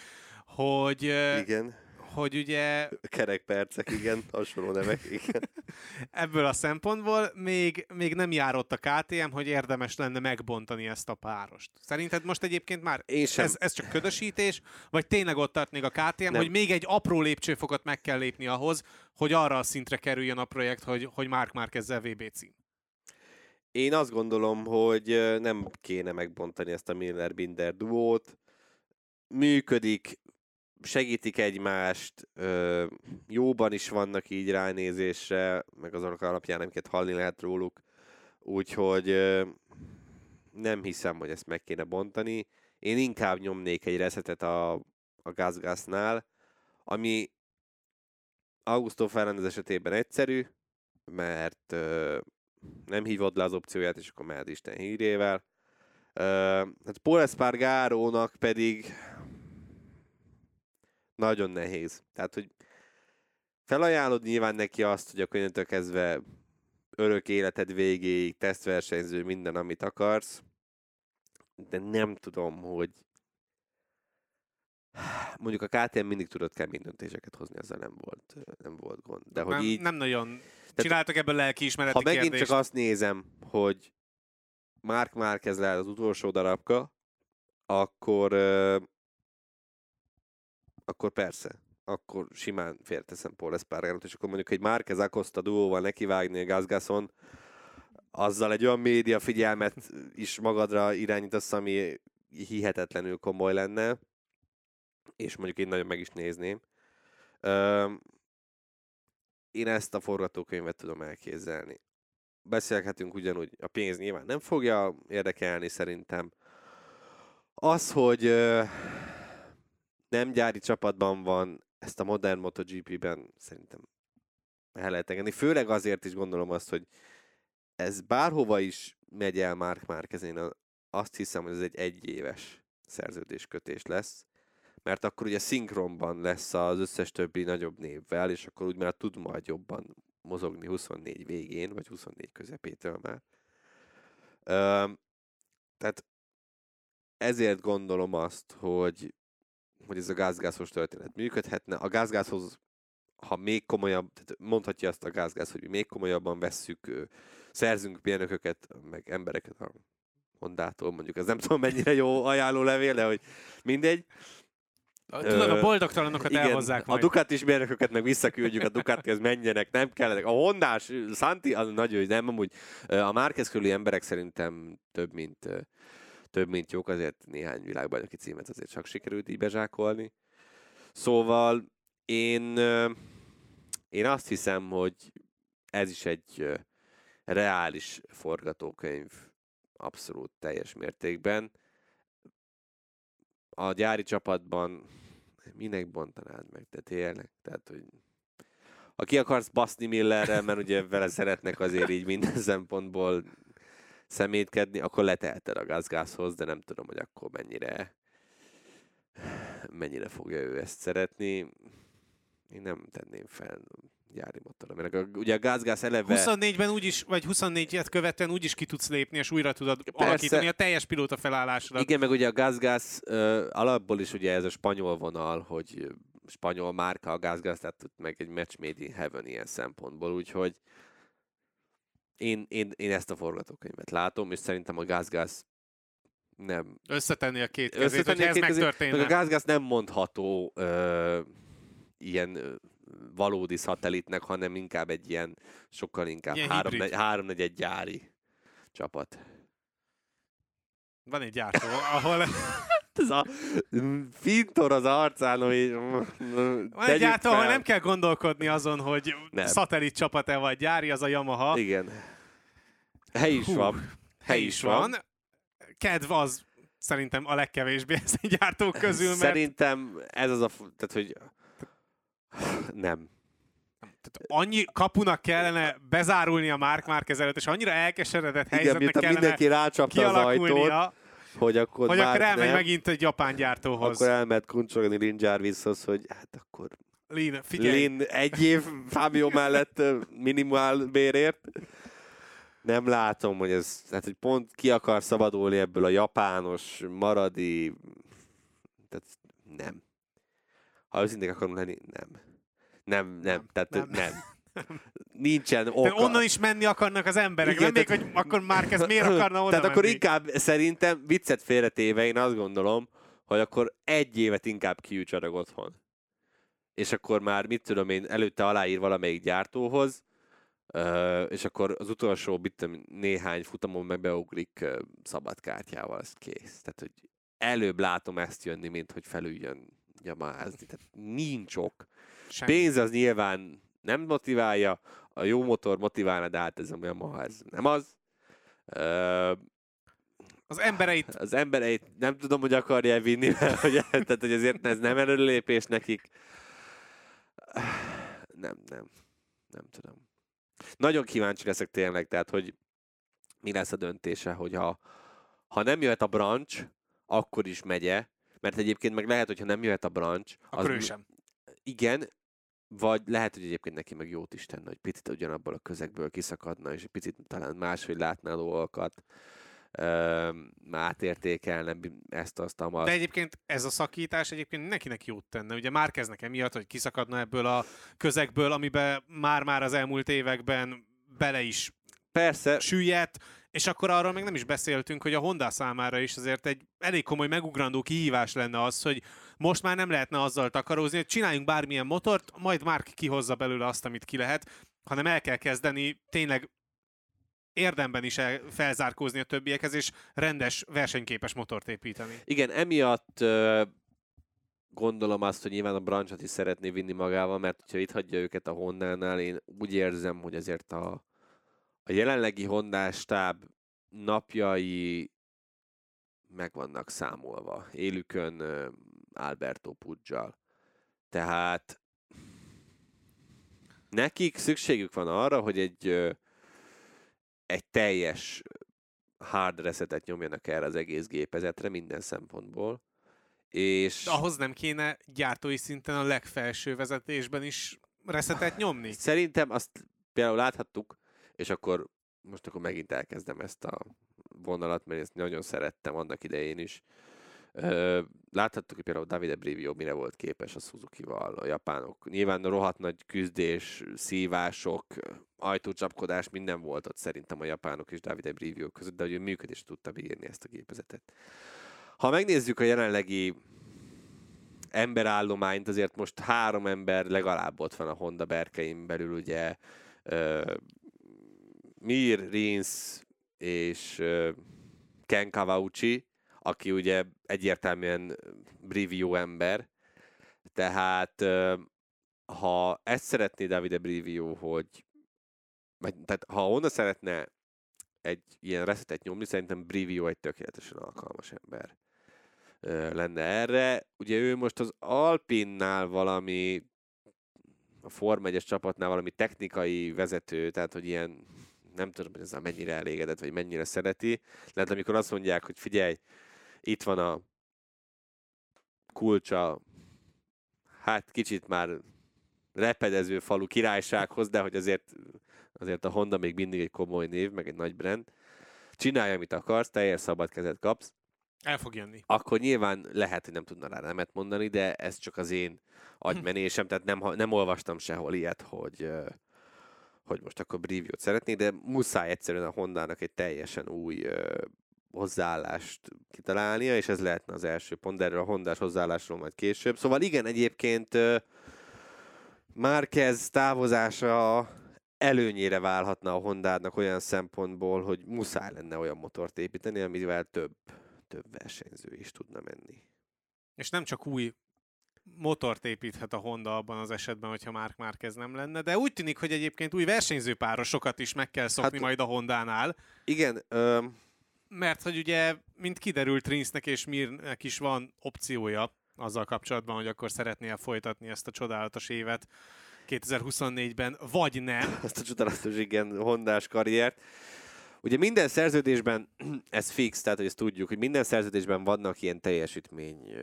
hogy, Igen, hogy ugye kerekpercek, igen, hasonló nevek, igen. <laughs> ebből a szempontból még, még nem járott a KTM, hogy érdemes lenne megbontani ezt a párost. Szerinted most egyébként már Én sem. ez, ez csak ködösítés, vagy tényleg ott tart még a KTM, Nem. hogy még egy apró lépcsőfokot meg kell lépni ahhoz, hogy arra a szintre kerüljön a projekt, hogy, hogy Mark Márquezzel VB cím. Én azt gondolom, hogy nem kéne megbontani ezt a Miller-Binder duót. Működik, segítik egymást, jóban is vannak így ránézésre, meg azok alapján, amiket hallni lehet róluk. Úgyhogy nem hiszem, hogy ezt meg kéne bontani. Én inkább nyomnék egy reszetet a, a gázgásznál, ami Augusto Fernández esetében egyszerű, mert nem hívod le az opcióját, és akkor mehet Isten hírével. Ö, hát Paul Espargarónak pedig nagyon nehéz. Tehát, hogy felajánlod nyilván neki azt, hogy akkor innentől kezdve örök életed végéig, tesztversenyző, minden, amit akarsz, de nem tudom, hogy mondjuk a KTM mindig tudott kemény döntéseket hozni, ezzel nem volt, nem volt gond. De hogy nem, így, nem nagyon csináltak ebből lelkiismereti ha megint kérdést. csak azt nézem, hogy Mark Márquez lehet az utolsó darabka, akkor ö, akkor persze, akkor simán félteszem Paul Espargarot, és akkor mondjuk egy Márquez Acosta duóval nekivágni a Gazgason, azzal egy olyan média figyelmet is magadra irányítasz, ami hihetetlenül komoly lenne, és mondjuk én nagyon meg is nézném. Én ezt a forgatókönyvet tudom elképzelni. Beszélhetünk ugyanúgy, a pénz nyilván nem fogja érdekelni szerintem. Az, hogy nem gyári csapatban van, ezt a modern MotoGP-ben szerintem el lehet engedni. Főleg azért is gondolom azt, hogy ez bárhova is megy el Mark Márquez, én a- azt hiszem, hogy ez egy egyéves szerződéskötés lesz, mert akkor ugye szinkronban lesz az összes többi nagyobb névvel, és akkor úgy már tud majd jobban mozogni 24 végén, vagy 24 közepétől már. Öm, tehát ezért gondolom azt, hogy, hogy ez a gázgászos történet működhetne. A gázgázhoz, ha még komolyabb, tehát mondhatja azt a gázgáz, hogy mi még komolyabban vesszük, szerzünk mérnököket, meg embereket a Hondától, mondjuk ez nem tudom mennyire jó ajánlólevél, de hogy mindegy. Tudod, a boldogtalanokat elhozzák a majd. Ducati is mérnököket meg visszaküldjük a Ducatihez, menjenek, nem kellenek. A Hondás, Santi, az nagyon jó, nem amúgy. A Márquez körüli emberek szerintem több, mint, több, mint jók, azért néhány világbajnoki címet azért csak sikerült így bezsákolni. Szóval én, én azt hiszem, hogy ez is egy reális forgatókönyv abszolút teljes mértékben. A gyári csapatban minek bontanád meg, te tényleg? Tehát, hogy ha ki akarsz baszni Millerrel, mert ugye vele szeretnek azért így minden szempontból szemétkedni, akkor leteheted a gázgázhoz, de nem tudom, hogy akkor mennyire mennyire fogja ő ezt szeretni. Én nem tenném fel gyári motorra, mert a- ugye a gázgáz eleve... 24-ben úgyis, vagy 24-et követően úgyis ki tudsz lépni, és újra tudod Persze. alakítani a teljes pilóta felállásodat. Igen, meg ugye a gázgáz uh, alapból is ugye ez a spanyol vonal, hogy spanyol márka, a GázGáz, tehát meg egy match made in heaven ilyen szempontból, úgyhogy én, én, én ezt a forgatókönyvet látom, és szerintem a GázGáz nem. Összetenni a két kezét, Összetenni hogy ez megtörténne. Meg a GázGáz nem mondható ö, ilyen valódi szatellitnek, hanem inkább egy ilyen, sokkal inkább három, negy, egy gyári csapat. Van egy gyártó, ahol... <laughs> ez a fintor az arcán, hogy... Van egy gyártó, ahol nem kell gondolkodni azon, hogy nem. szatellit csapat-e vagy gyári, az a Yamaha. Igen. Hely is Hú, van. Hely is van. van. Kedv az szerintem a legkevésbé <laughs> ezen gyártók közül, mert... Szerintem ez az a... Tehát, hogy nem. Tehát annyi kapunak kellene bezárulni a Mark Márquez előtt, és annyira elkeseredett helyzetnek Igen, kellene mindenki rácsapta az ajtót, hogy akkor Hogy akkor elmegy nem. megint egy japán gyártóhoz. Akkor elmegy kuncsorogni Lin Jarvishoz, hogy hát akkor Lin, figyelj. Lin egy év Fábio mellett minimál bérért. Nem látom, hogy ez, hát hogy pont ki akar szabadulni ebből a japános, maradi, tehát nem. Ha őszintén akarunk lenni, nem. Nem, nem, nem tehát nem. nem. <laughs> Nincsen oka. De onnan is menni akarnak az emberek. Igen, nem még, hogy akkor már ez miért akarna oda Tehát menni? akkor inkább szerintem viccet félretéve én azt gondolom, hogy akkor egy évet inkább kiücsarag otthon. És akkor már, mit tudom én, előtte aláír valamelyik gyártóhoz, és akkor az utolsó mit néhány futamon meg beugrik szabadkártyával, ez kész. Tehát, hogy előbb látom ezt jönni, mint hogy felüljön gyamázni. Tehát nincs ok. Semmi. Pénz az nyilván nem motiválja, a jó motor motiválna, de hát ez a Yamaha, ez nem az. az embereit... Az embereit nem tudom, hogy akarja vinni, mert <laughs> hogy, tehát, hogy azért ez nem előlépés nekik. Nem, nem. Nem tudom. Nagyon kíváncsi leszek tényleg, tehát, hogy mi lesz a döntése, hogy ha, nem jöhet a branch, akkor is megye, mert egyébként meg lehet, hogyha nem jöhet a branch, akkor az, ő sem. Igen, vagy lehet, hogy egyébként neki meg jót is tenne, hogy picit ugyanabból a közegből kiszakadna, és egy picit talán máshogy látná a dolgokat, átértékelne ezt, azt, amazt. De egyébként ez a szakítás egyébként nekinek jót tenne. Ugye már kezdnek emiatt, hogy kiszakadna ebből a közegből, amiben már-már az elmúlt években bele is Persze. süllyedt, és akkor arról még nem is beszéltünk, hogy a Honda számára is azért egy elég komoly megugrandó kihívás lenne az, hogy most már nem lehetne azzal takarózni, hogy csináljunk bármilyen motort, majd már kihozza belőle azt, amit ki lehet, hanem el kell kezdeni tényleg érdemben is felzárkózni a többiekhez, és rendes, versenyképes motort építeni. Igen, emiatt gondolom azt, hogy nyilván a Brancsot is szeretné vinni magával, mert ha itt hagyja őket a Honda-nál, én úgy érzem, hogy azért a, a jelenlegi Honda stáb napjai meg vannak számolva. Élükön Alberto Pudzsal. Tehát nekik szükségük van arra, hogy egy, egy teljes hard resetet nyomjanak erre az egész gépezetre minden szempontból. És... De ahhoz nem kéne gyártói szinten a legfelső vezetésben is resetet nyomni? Szerintem azt például láthattuk, és akkor most akkor megint elkezdem ezt a vonalat, mert ezt nagyon szerettem annak idején is. Láthattuk, hogy például Davide Brivio mire volt képes a Suzuki-val, a japánok. Nyilván rohadt nagy küzdés, szívások, ajtócsapkodás, minden volt ott szerintem a japánok és Davide Brivio között, de hogy ő működés tudta bírni ezt a gépezetet. Ha megnézzük a jelenlegi emberállományt, azért most három ember legalább ott van a Honda berkeim belül, ugye Mir, Rins és Ken Kawauchi, aki ugye egyértelműen Brivio ember, tehát ha ezt szeretné Davide Brivio, hogy vagy, tehát ha onnan szeretne egy ilyen reszetet nyomni, szerintem Brivio egy tökéletesen alkalmas ember lenne erre. Ugye ő most az Alpinnál valami a Form 1 csapatnál valami technikai vezető, tehát hogy ilyen nem tudom, hogy ezzel mennyire elégedett, vagy mennyire szereti. Lehet, amikor azt mondják, hogy figyelj, itt van a kulcsa, hát kicsit már repedező falu királysághoz, de hogy azért, azért a Honda még mindig egy komoly név, meg egy nagy brand. Csinálj, amit akarsz, teljes szabad kezet kapsz. El fog jönni. akkor nyilván lehet, hogy nem tudna rá nemet mondani, de ez csak az én agymenésem, tehát nem, nem olvastam sehol ilyet, hogy, hogy most akkor Brivio-t szeretnék, de muszáj egyszerűen a Hondának egy teljesen új hozzáállást kitalálnia, és ez lehetne az első pont, de erről a Hondás hozzáállásról majd később. Szóval igen, egyébként Márquez távozása előnyére válhatna a Hondának olyan szempontból, hogy muszáj lenne olyan motort építeni, amivel több, több versenyző is tudna menni. És nem csak új motort építhet a Honda abban az esetben, hogyha Mark Márquez nem lenne, de úgy tűnik, hogy egyébként új versenyzőpárosokat is meg kell szokni Hát- majd a Hondánál, Igen, ö, mert hogy ugye, mint kiderült, Rinsznek és Mirnek is van opciója azzal kapcsolatban, hogy akkor szeretnél folytatni ezt a csodálatos évet 2024-ben, vagy nem. <laughs> azt a csodálatos igen hondás karriert. Ugye minden szerződésben, <clears throat> ez fix, tehát hogy ezt tudjuk, hogy minden szerződésben vannak ilyen teljesítmény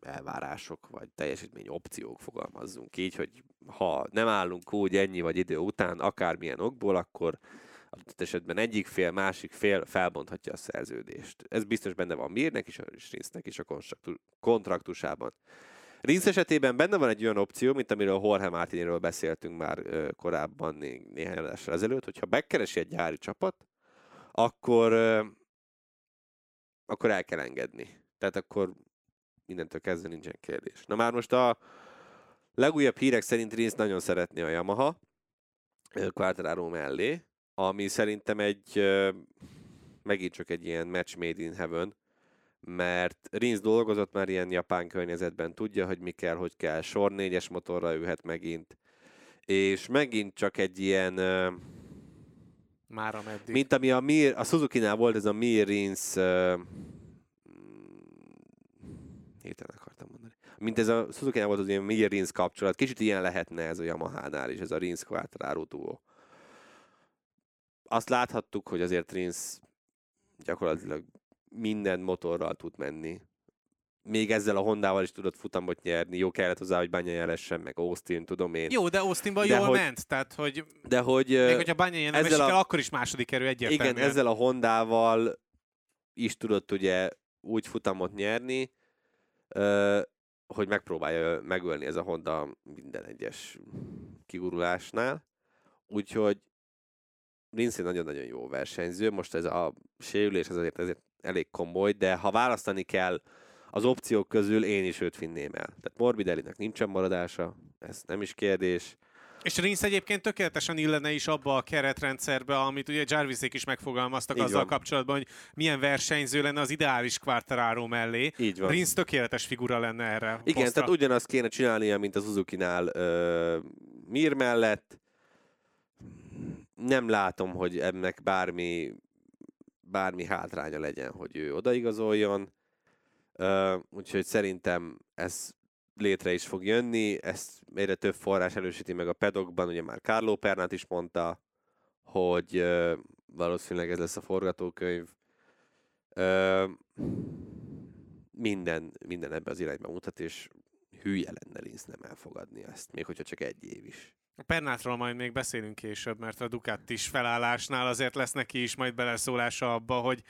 elvárások, vagy teljesítmény opciók, fogalmazzunk így, hogy ha nem állunk úgy ennyi vagy idő után, akármilyen okból, akkor adott esetben egyik fél, másik fél felbonthatja a szerződést. Ez biztos benne van Mirnek is, és Rinsznek is a kontraktu- kontraktusában. Rinsz esetében benne van egy olyan opció, mint amiről Jorge Martiniről beszéltünk már ö, korábban né- néhány adással ezelőtt, hogyha megkeresi egy gyári csapat, akkor, ö, akkor el kell engedni. Tehát akkor mindentől kezdve nincsen kérdés. Na már most a legújabb hírek szerint Rinsz nagyon szeretné a Yamaha ö, Quartararo mellé, ami szerintem egy megint csak egy ilyen match made in heaven, mert Rinsz dolgozott már ilyen japán környezetben, tudja, hogy mi kell, hogy kell, sor négyes motorra ülhet megint, és megint csak egy ilyen, Már ameddig. mint ami a, Mir, a Suzuki-nál volt, ez a Mir Rinsz, ö, hirtelen akartam mondani, mint ez a Suzuki-nál volt az ilyen Mir Rinsz kapcsolat, kicsit ilyen lehetne ez a Yamaha-nál is, ez a Rinsz Quartararo duo. Azt láthattuk, hogy azért Rinsz gyakorlatilag minden motorral tud menni. Még ezzel a Hondával is tudott futamot nyerni. Jó kellett hozzá, hogy Banya jelessen, meg Austin, tudom én. Jó, de Austinban De jól hogy- ment, tehát hogy De hogy... még hogyha Banya nem esik a- el, akkor is második kerül egyértelműen. Igen, ezzel a Hondával is tudott ugye úgy futamot nyerni, hogy megpróbálja megölni ez a Honda minden egyes kigurulásnál. Úgyhogy Lindsay nagyon-nagyon jó versenyző. Most ez a sérülés ez azért, ezért elég komoly, de ha választani kell az opciók közül, én is őt vinném el. Tehát Morbidellinek nincsen maradása, ez nem is kérdés. És Rinsz egyébként tökéletesen illene is abba a keretrendszerbe, amit ugye Jarvisék is megfogalmaztak Így azzal van. kapcsolatban, hogy milyen versenyző lenne az ideális Quartararo mellé. Így van. Rinsz tökéletes figura lenne erre. Igen, posztra. tehát ugyanazt kéne csinálnia, mint az Suzuki-nál ö, Mir mellett. Nem látom, hogy ennek bármi, bármi hátránya legyen, hogy ő odaigazoljon. Ö, úgyhogy szerintem ez létre is fog jönni, ezt egyre több forrás erősíti meg a pedokban, ugye már Carlo Pernát is mondta, hogy ö, valószínűleg ez lesz a forgatókönyv. Ö, minden, minden ebbe az irányba mutat, és hülye lenne Linz nem elfogadni ezt, még hogyha csak egy év is. A Pernátról majd még beszélünk később, mert a Ducatis felállásnál azért lesz neki is majd beleszólása abba, hogy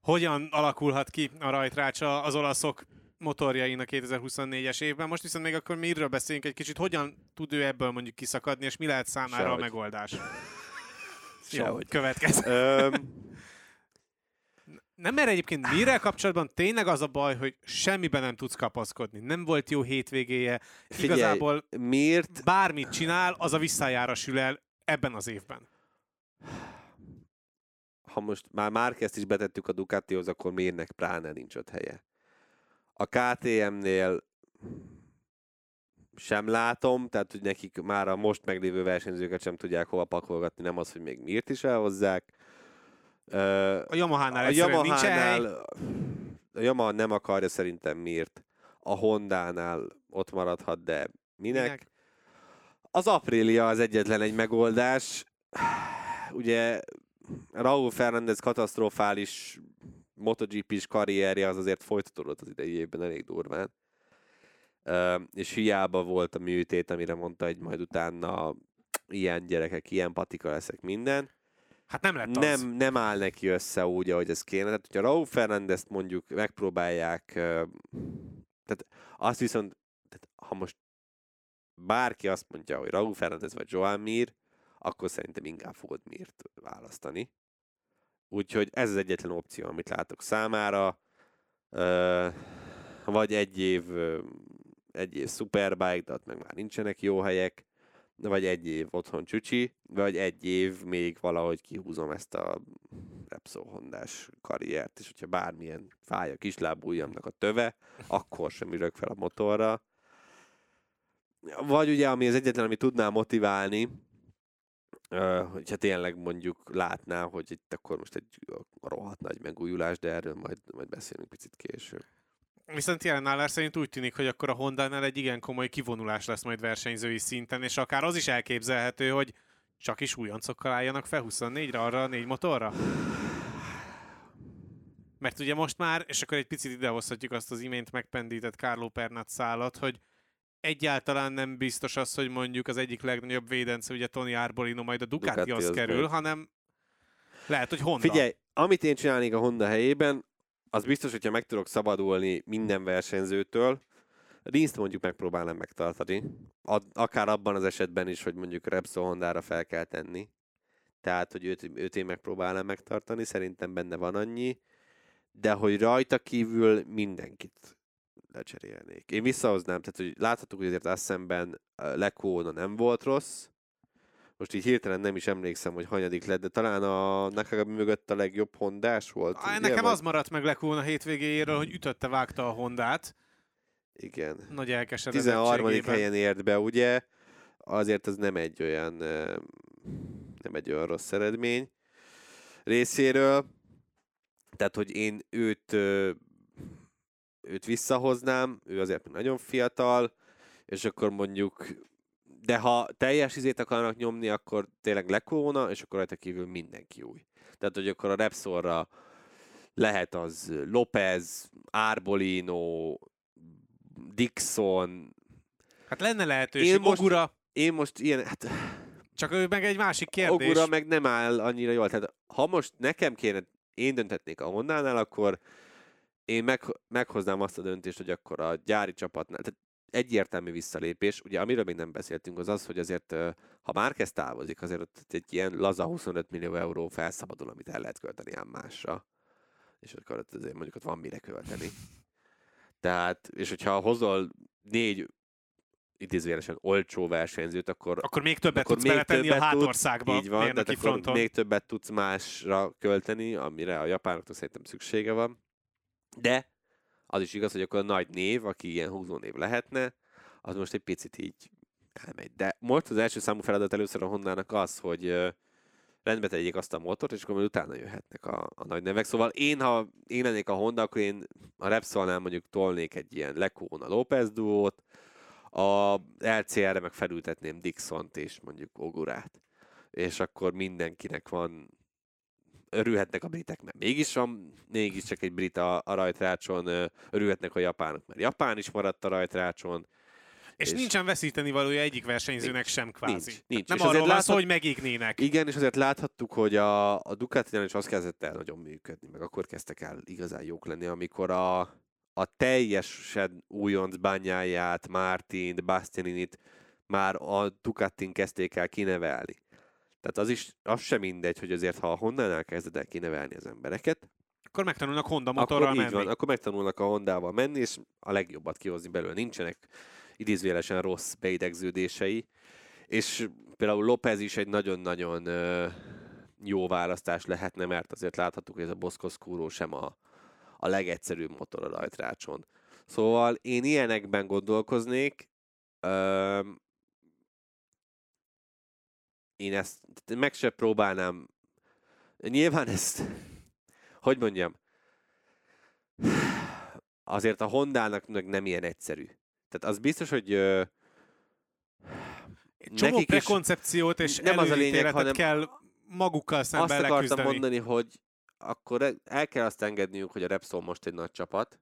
hogyan alakulhat ki a rajtrácsa az olaszok motorjainak 2024-es évben. Most viszont még akkor mirről beszéljünk egy kicsit, hogyan tud ő ebből mondjuk kiszakadni, és mi lehet számára Sehogy. a megoldás. Jó, Sehogy. következő. Öm, Nem, mert egyébként Mirrel kapcsolatban tényleg az a baj, hogy semmiben nem tudsz kapaszkodni. Nem volt jó hétvégéje. Figyelj, Igazából miért? bármit csinál, az a visszájára sül el ebben az évben. Ha most már Márkezt is betettük a Ducatihoz, akkor miérnek pláne nincs ott helye. A KTM-nél sem látom, tehát hogy nekik már a most meglévő versenyzőket sem tudják hova pakolgatni, nem az, hogy még miért is elhozzák. A Yamaha-nál a. Yamaha-nál, a Yamaha nem akarja szerintem miért. A Honda-nál ott maradhat, de minek? Minek? Az Aprilia az egyetlen egy megoldás. Ugye Raúl Fernández katasztrofális MotoGP-s karrierje az azért folytatódott az idei évben elég durván. Ö, és hiába volt a műtét, amire mondta, hogy majd utána ilyen gyerekek, ilyen patika leszek minden. Hát nem lett az. nem, nem áll neki össze úgy, ahogy ez kéne. Tehát, hogyha Raúl Fernandes mondjuk megpróbálják, tehát azt viszont, tehát ha most bárki azt mondja, hogy Raúl Fernandes vagy Joan Mir, akkor szerintem inkább fogod Mirt választani. Úgyhogy ez az egyetlen opció, amit látok számára. Vagy egy év, egy év Superbike, de ott meg már nincsenek jó helyek, vagy egy év otthon csücsi, vagy egy év még valahogy kihúzom ezt a Repsol karriert, és hogyha bármilyen fáj a kislábújjamnak a töve, akkor sem ülök fel a motorra. Vagy ugye, ami az egyetlen, ami tudná motiválni, hogyha tényleg mondjuk látná, hogy itt akkor most egy rohadt nagy megújulás, de erről majd, majd beszélünk picit később. Viszont jelen állás szerint úgy tűnik, hogy akkor a Honda-nál egy igen komoly kivonulás lesz majd versenyzői szinten, és akár az is elképzelhető, hogy csak is újoncokkal álljanak fel 24-re, arra a négy motorra? Mert ugye most már, és akkor egy picit idehozhatjuk azt az imént megpendített Carlo Pernat szállat, hogy egyáltalán nem biztos az, hogy mondjuk az egyik legnagyobb védence, ugye Tony Arbolino majd a Ducatihoz Ducatihoz kerül, megy. hanem lehet, hogy Honda. Figyelj, amit én csinálnék a Honda helyében, az biztos, hogyha meg tudok szabadulni minden versenyzőtől, Rinst mondjuk megpróbálnám megtartani. Ad, akár abban az esetben is, hogy mondjuk Repsol Hondára fel kell tenni. Tehát, hogy őt, őt én megpróbálnám megtartani, szerintem benne van annyi. De hogy rajta kívül mindenkit lecserélnék. Én visszahoznám, tehát hogy láthattuk, hogy azért Assemben Lekóna nem volt rossz. Most így hirtelen nem is emlékszem, hogy hanyadik lett, de talán a Nakagami mögött a legjobb hondás volt. Á? Nekem Vagy- az maradt meg Lekón a hétvégéjéről, hogy ütötte, vágta a Hondát. Igen. Nagy 13. elkeseredettségében. helyen ért be, ugye? Azért az nem egy olyan nem egy olyan rossz eredmény részéről. Tehát, hogy én őt őt visszahoznám, ő azért nagyon fiatal, és akkor mondjuk de ha teljes izét akarnak nyomni, akkor tényleg Lekóna, és akkor rajta kívül mindenki új. Tehát, hogy akkor a Repsolra lehet az Lopez, Arbolino, Dixon. Hát lenne lehetőség. Én most- Ogura, Én most ilyen, hát csak ő meg egy másik kérdés. Ogura meg nem áll annyira jól. Tehát ha most nekem kéne, én dönthetnék a Hondánál, akkor én meg, meghoznám azt a döntést, hogy akkor a gyári csapatnál, tehát egyértelmű visszalépés. Ugye amiről még nem beszéltünk, az az, hogy azért, ha már kezd távozik, azért ott egy ilyen laza 25 millió euró felszabadul, amit el lehet költeni ám másra. És akkor ott azért mondjuk ott van mire költeni. Tehát, és hogyha hozol négy idézőjelesen olcsó versenyzőt, akkor Akkor még többet akkor tudsz beletenni a többet hátországba, Tudsz, így van, tehát akkor fronton. még többet tudsz másra költeni, amire a japánoknak szerintem szüksége van. De az is igaz, hogy akkor a nagy név, aki ilyen húzó név lehetne, az most egy picit így elmegy. De most az első számú feladat először a Hondának az, hogy rendbe tegyék azt a motort, és akkor utána jöhetnek a, a nagy nevek. Szóval én, ha én lennék a Honda, akkor én a Repsolnál mondjuk tolnék egy ilyen Lecona López duót, a LCR-re meg felültetném Dixont és mondjuk Ogurát. És akkor mindenkinek van örülhetnek a britek, mert mégis van, mégiscsak egy brit a, a rajtrácson, örülhetnek a japánok, mert japán is maradt a rajtrácson. És, és- nincsen veszíteni valója egyik versenyzőnek sem kvázi. Nincs, nincs. Nem És arról szó, láthat- hogy megégnének. Igen, és azért láthattuk, hogy a, a Ducatinál is az kezdett el nagyon működni, meg akkor kezdtek el igazán jók lenni, amikor a, a teljesen újonc bányáját, Martin, Bastianinit már a Ducatin kezdték el kinevelni. Tehát az is, az sem mindegy, hogy azért, ha a Honda-nál kezded el kinevelni az embereket, Akkor megtanulnak Honda motorral akkor menni. van, akkor megtanulnak a Hondával menni, és a legjobbat kihozni belőle. Nincsenek idézőjelesen rossz beidegződései, és például López is egy nagyon-nagyon jó választás lehetne, mert azért láthattuk, hogy ez a Boszkoszkúró sem a, a legegyszerűbb motor a rajtrácson. Szóval én ilyenekben gondolkoznék, én ezt meg se próbálnám. Nyilván ezt, hogy mondjam, azért a Hondának meg nem ilyen egyszerű. Tehát az biztos, hogy ö, Csomó nekik prekoncepciót és nem az a lényeg, hanem kell magukkal azt szemben akartam leküzdeni. mondani, hogy akkor el kell azt engedniük, hogy a Repsol most egy nagy csapat,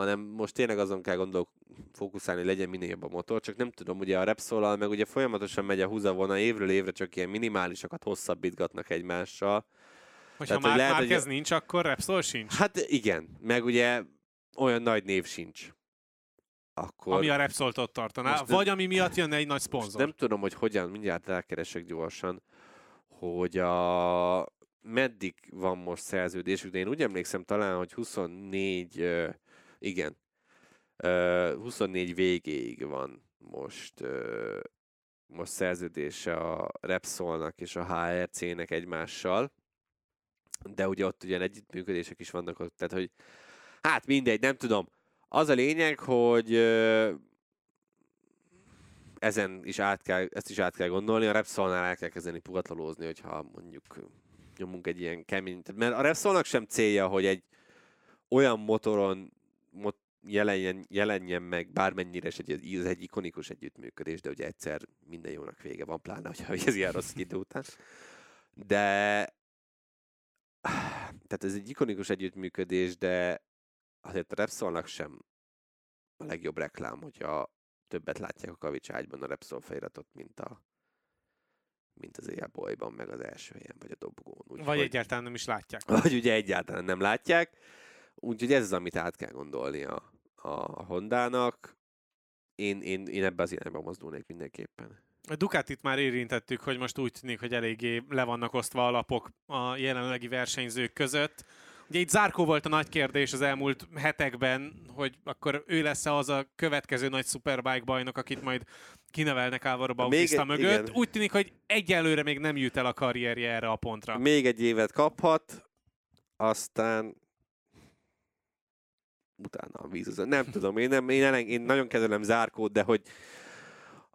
hanem most tényleg azon kell gondolok fókuszálni, hogy legyen minél jobb a motor, csak nem tudom, ugye a repszolal meg ugye folyamatosan megy a húzavona, évről évre csak ilyen minimálisakat hosszabbítgatnak egymással. Hogyha Tehát, már, lehet, már hogy... nincs, akkor Repsol sincs? Hát igen, meg ugye olyan nagy név sincs. Akkor... Ami a Repsolt ott tartaná, most vagy nem... ami miatt jönne egy nagy szponzor. Nem tudom, hogy hogyan, mindjárt elkeresek gyorsan, hogy a meddig van most szerződésük, de én úgy emlékszem talán, hogy 24, uh, igen, uh, 24 végéig van most, uh, most szerződése a Repsolnak és a HRC-nek egymással, de ugye ott ugye együttműködések is vannak ott, tehát hogy hát mindegy, nem tudom. Az a lényeg, hogy uh, ezen is át kell, ezt is át kell gondolni, a Repsolnál el kell kezdeni pugatlalózni, hogyha mondjuk nyomunk egy ilyen kemény... Mert a Repsolnak sem célja, hogy egy olyan motoron mot, jelenjen, jelenjen meg, bármennyire is egy, ez egy ikonikus együttműködés, de ugye egyszer minden jónak vége van, pláne, hogyha ez ilyen rossz idő után. De tehát ez egy ikonikus együttműködés, de azért a Repsolnak sem a legjobb reklám, hogyha többet látják a kavics ágyban a Repsol feliratot, mint a mint az élbolyban, meg az első helyen, vagy a dobogón. Úgy, vagy hogy, egyáltalán nem is látják. Vagy ugye egyáltalán nem látják. Úgyhogy ez az, amit át kell gondolni a, a Hondának. Én, én, én ebbe az irányba mozdulnék mindenképpen. A Ducatit már érintettük, hogy most úgy tűnik, hogy eléggé le vannak osztva alapok a jelenlegi versenyzők között. Ugye itt Zárkó volt a nagy kérdés az elmúlt hetekben, hogy akkor ő lesz az a következő nagy Superbike bajnok, akit majd kinevelnek Álvaro Bautista még, mögött. Igen. Úgy tűnik, hogy egyelőre még nem jut el a karrierje erre a pontra. Még egy évet kaphat, aztán utána a víz. Nem tudom, én, nem, én, eleng, én nagyon kezelem Zárkót, de hogy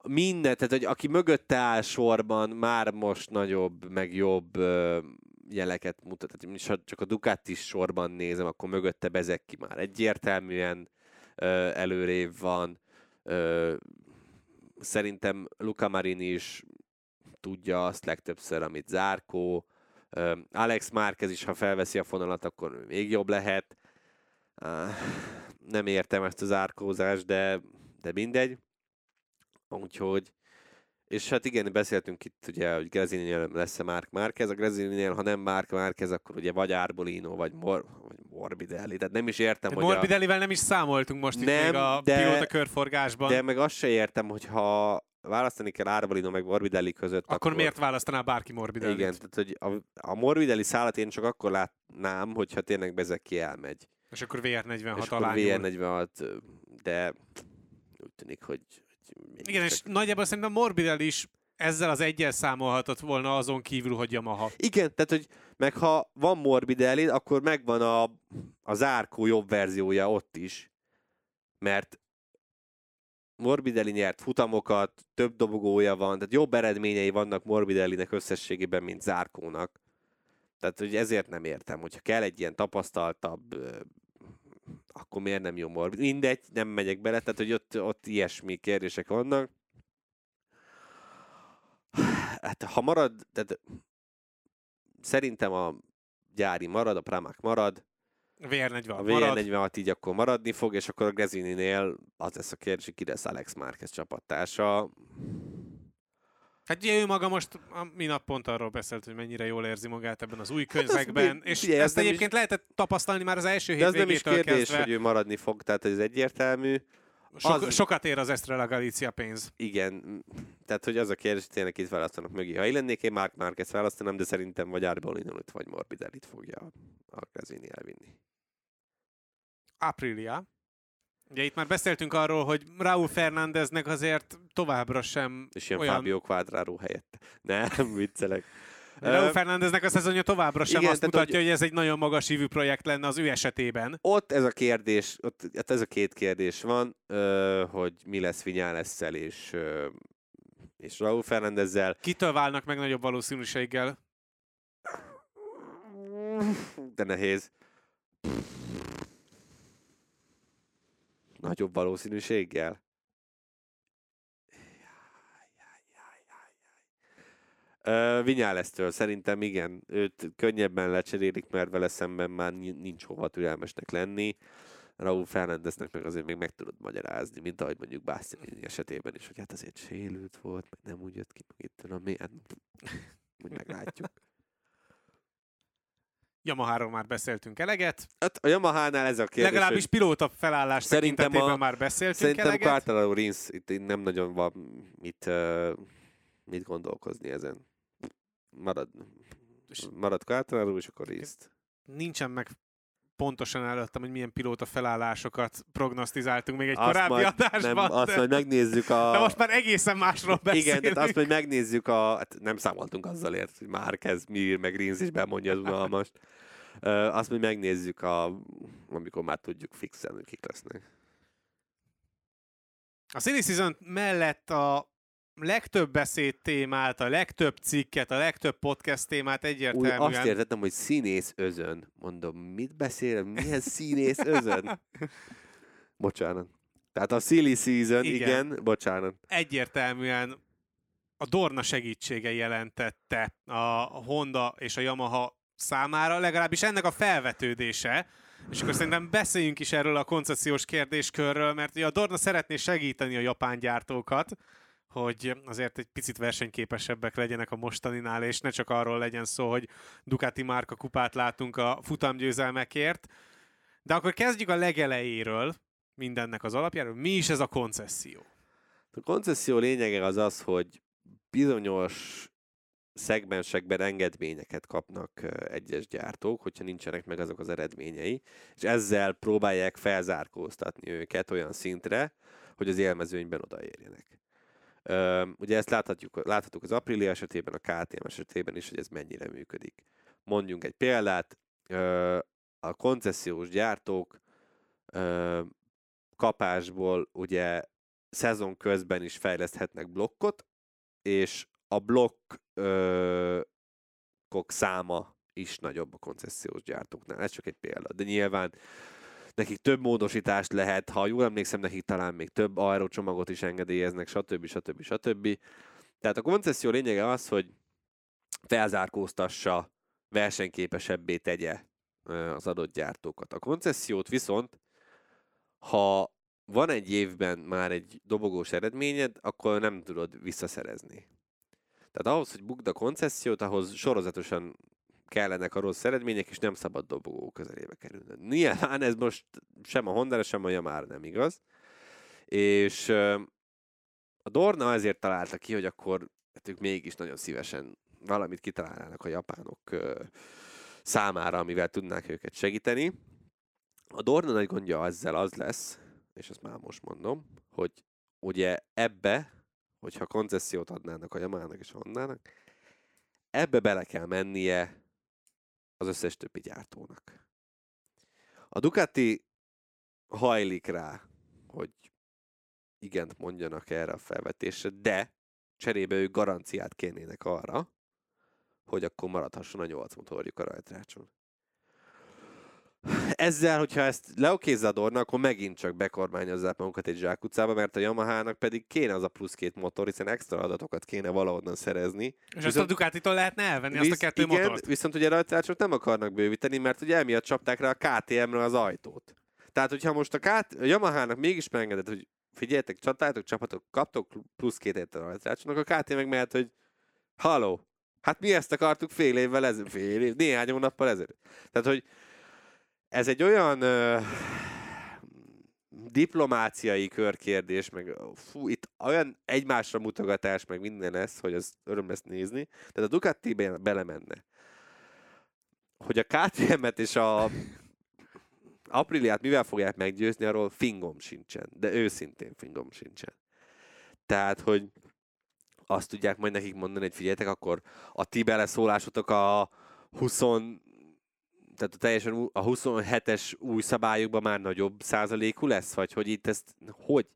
minden, tehát hogy aki mögötte áll sorban, már most nagyobb, meg jobb jeleket mutat. Tehát, ha csak a Ducati sorban nézem, akkor mögötte bezek ki már egyértelműen ö, előrébb van. Ö, szerintem Luca Marini is tudja azt legtöbbször, amit Zárkó. Alex Márquez is, ha felveszi a fonalat, akkor még jobb lehet. Nem értem ezt az árkózást, de, de mindegy. Úgyhogy és hát igen, beszéltünk itt ugye, hogy Grezininél lesz-e Mark Márquez. A Grezininél, ha nem Mark Márquez, akkor ugye vagy Arbolino, vagy, Mor- vagy Morbidelli. Tehát nem is értem, hogy Morbidellivel a... nem is számoltunk most nem, itt még a de, pilóta körforgásban. De meg azt se értem, hogy ha választani kell Arbolino meg Morbidelli között. Akkor, akkor miért választaná bárki Morbidelli? Igen, tehát hogy a, a Morbidelli szállat én csak akkor látnám, hogyha tényleg Bezeki elmegy. És akkor VR46 És akkor VR46, de úgy tűnik, hogy igen, és nagyjából szerintem Morbidelli is ezzel az egyel számolhatott volna azon kívül, hogy Yamaha. Igen, tehát hogy meg ha van Morbidelli, akkor megvan a, a zárkó jobb verziója ott is, mert Morbidelli nyert futamokat, több dobogója van, tehát jobb eredményei vannak Morbidellinek összességében, mint Zárkónak. Tehát, hogy ezért nem értem, hogyha kell egy ilyen tapasztaltabb akkor miért nem jó morbid? Mindegy, nem megyek bele, tehát hogy ott, ott ilyesmi kérdések vannak. Hát ha marad, tehát szerintem a gyári marad, a Pramac marad, VR46 a VR46 így akkor maradni fog, és akkor a Grezininél az lesz a kérdés, hogy ki lesz Alex Márquez csapattársa. Hát ugye ő maga most a minap pont arról beszélt, hogy mennyire jól érzi magát ebben az új hát könyvekben, hát és ugye, ezt egyébként is, lehetett tapasztalni már az első hét ez nem is kérdés, kezdve. hogy ő maradni fog, tehát ez egyértelmű. Sok, az... Sokat ér az Estrella Galícia pénz. Igen, tehát hogy az a kérdés, hogy tényleg itt választanak mögé. Ha én lennék, én Mark Marquez választanám, de szerintem vagy Arbolinonit, vagy Morbidellit fogja a Grazini elvinni. Aprilia. Ugye itt már beszéltünk arról, hogy Raúl Fernándeznek azért továbbra sem És ilyen olyan... Fábio Quadraro helyett. Nem, viccelek. Raúl Fernándeznek a szezonja továbbra sem igen, azt mutatja, hogy... hogy ez egy nagyon magas hívű projekt lenne az ő esetében. Ott ez a kérdés, ott hát ez a két kérdés van, hogy mi lesz Vinyálesszel és, és Raúl Fernándezzel. Kitől válnak meg nagyobb valószínűséggel? De nehéz. Nagyobb valószínűséggel? Uh, Vinyálesztől szerintem igen, őt könnyebben lecserélik, mert vele szemben már nincs hova türelmesnek lenni. Raúl Fernándeznek meg azért még meg tudod magyarázni, mint ahogy mondjuk Bastianini esetében is, hogy hát azért sérült volt, meg nem úgy jött ki, meg itt tudom mi, hát <laughs> úgy meglátjuk. Yamaháról már beszéltünk eleget. Hát a Yamaha-nál ez a kérdés, Legalábbis pilóta felállás Szerintem a- már beszéltünk Szerintem eleget. Quartararo Rins itt itt nem nagyon van mit, uh, mit gondolkozni ezen. Marad, marad Quartararo, és akkor rins Nincsen meg pontosan előttem, hogy milyen pilóta felállásokat prognosztizáltunk még egy Azt korábbi majd- adásban. Nem, azt de, majd megnézzük a... de most már egészen másról beszélünk. Igen, tehát azt, hogy megnézzük a... Hát nem számoltunk azzal ért, hogy már kezd Mir, meg Rins is bemondja az unalmast. Azt, hogy megnézzük, a, amikor már tudjuk fixen, hogy kik lesznek. A Silly Season mellett a legtöbb beszéd témát, a legtöbb cikket, a legtöbb podcast témát Úgy egyértelműen... azt értettem, hogy színész özön. Mondom, mit beszél? Milyen színész özön? <laughs> Bocsánat. Tehát a silly season, igen, Igen. igen bocsánat. egyértelműen a Dorna segítsége jelentette a Honda és a Yamaha számára, legalábbis ennek a felvetődése, és akkor szerintem beszéljünk is erről a koncesziós kérdéskörről, mert ugye a Dorna szeretné segíteni a japán gyártókat, hogy azért egy picit versenyképesebbek legyenek a mostaninál, és ne csak arról legyen szó, hogy Ducati márka kupát látunk a futamgyőzelmekért. De akkor kezdjük a legelejéről, mindennek az alapjáról. Mi is ez a koncesszió? A koncesszió lényege az az, hogy bizonyos szegmensekben engedményeket kapnak egyes gyártók, hogyha nincsenek meg azok az eredményei, és ezzel próbálják felzárkóztatni őket olyan szintre, hogy az élmezőnyben odaérjenek. Ugye ezt láthatjuk, láthatjuk az Aprilia esetében, a KTM esetében is, hogy ez mennyire működik. Mondjunk egy példát, a koncesziós gyártók kapásból ugye szezon közben is fejleszthetnek blokkot, és a blokkok száma is nagyobb a koncesziós gyártóknál. Ez csak egy példa. De nyilván nekik több módosítást lehet, ha jól emlékszem, nekik talán még több aerocsomagot is engedélyeznek, stb. stb. stb. Tehát a koncesszió lényege az, hogy felzárkóztassa, versenyképesebbé tegye az adott gyártókat. A koncesziót viszont, ha van egy évben már egy dobogós eredményed, akkor nem tudod visszaszerezni. Tehát ahhoz, hogy bukd a koncesziót, ahhoz sorozatosan kellenek a rossz eredmények, és nem szabad dobogó közelébe kerülnöd. Nyilván ez most sem a Honda, sem a Yamaha nem igaz. És a Dorna ezért találta ki, hogy akkor hát ők mégis nagyon szívesen valamit kitalálnának a japánok számára, amivel tudnák őket segíteni. A Dorna nagy gondja ezzel az lesz, és ezt már most mondom, hogy ugye ebbe, hogyha koncesziót adnának a Yamahának és a Hondának, ebbe bele kell mennie az összes többi gyártónak. A Ducati hajlik rá, hogy igent mondjanak erre a felvetésre, de cserébe ők garanciát kérnének arra, hogy akkor maradhasson a 8 motorjuk a rajtrácson. Ezzel, hogyha ezt leokézza a Dorna, akkor megint csak bekormányozzák magukat egy zsákutcába, mert a Yamahának pedig kéne az a plusz két motor, hiszen extra adatokat kéne valahonnan szerezni. És ezt a Viszont- Ducatitól lehetne elvenni azt a kettő igen, motort? viszont ugye rajtrácsot nem akarnak bővíteni, mert ugye emiatt csapták rá a KTM-re az ajtót. Tehát, hogyha most a, KT, a Yamahának mégis megengedett, hogy figyeljetek, csatáltok, csapatok, kaptok plusz két évet a rajtrácsnak, a KTM meg mehet, hogy haló, hát mi ezt akartuk fél évvel ezelőtt, fél év, néhány hónappal ezelőtt. Tehát, hogy ez egy olyan ö, diplomáciai körkérdés, meg fú, itt olyan egymásra mutogatás, meg minden lesz, hogy az öröm lesz nézni. Tehát a Ducati be- belemenne. Hogy a KTM-et és a Apriliát mivel fogják meggyőzni, arról fingom sincsen. De őszintén fingom sincsen. Tehát, hogy azt tudják majd nekik mondani, hogy figyeljetek, akkor a ti beleszólásotok a 20 tehát a teljesen a 27-es új szabályokban már nagyobb százalékú lesz, vagy hogy itt ezt hogy?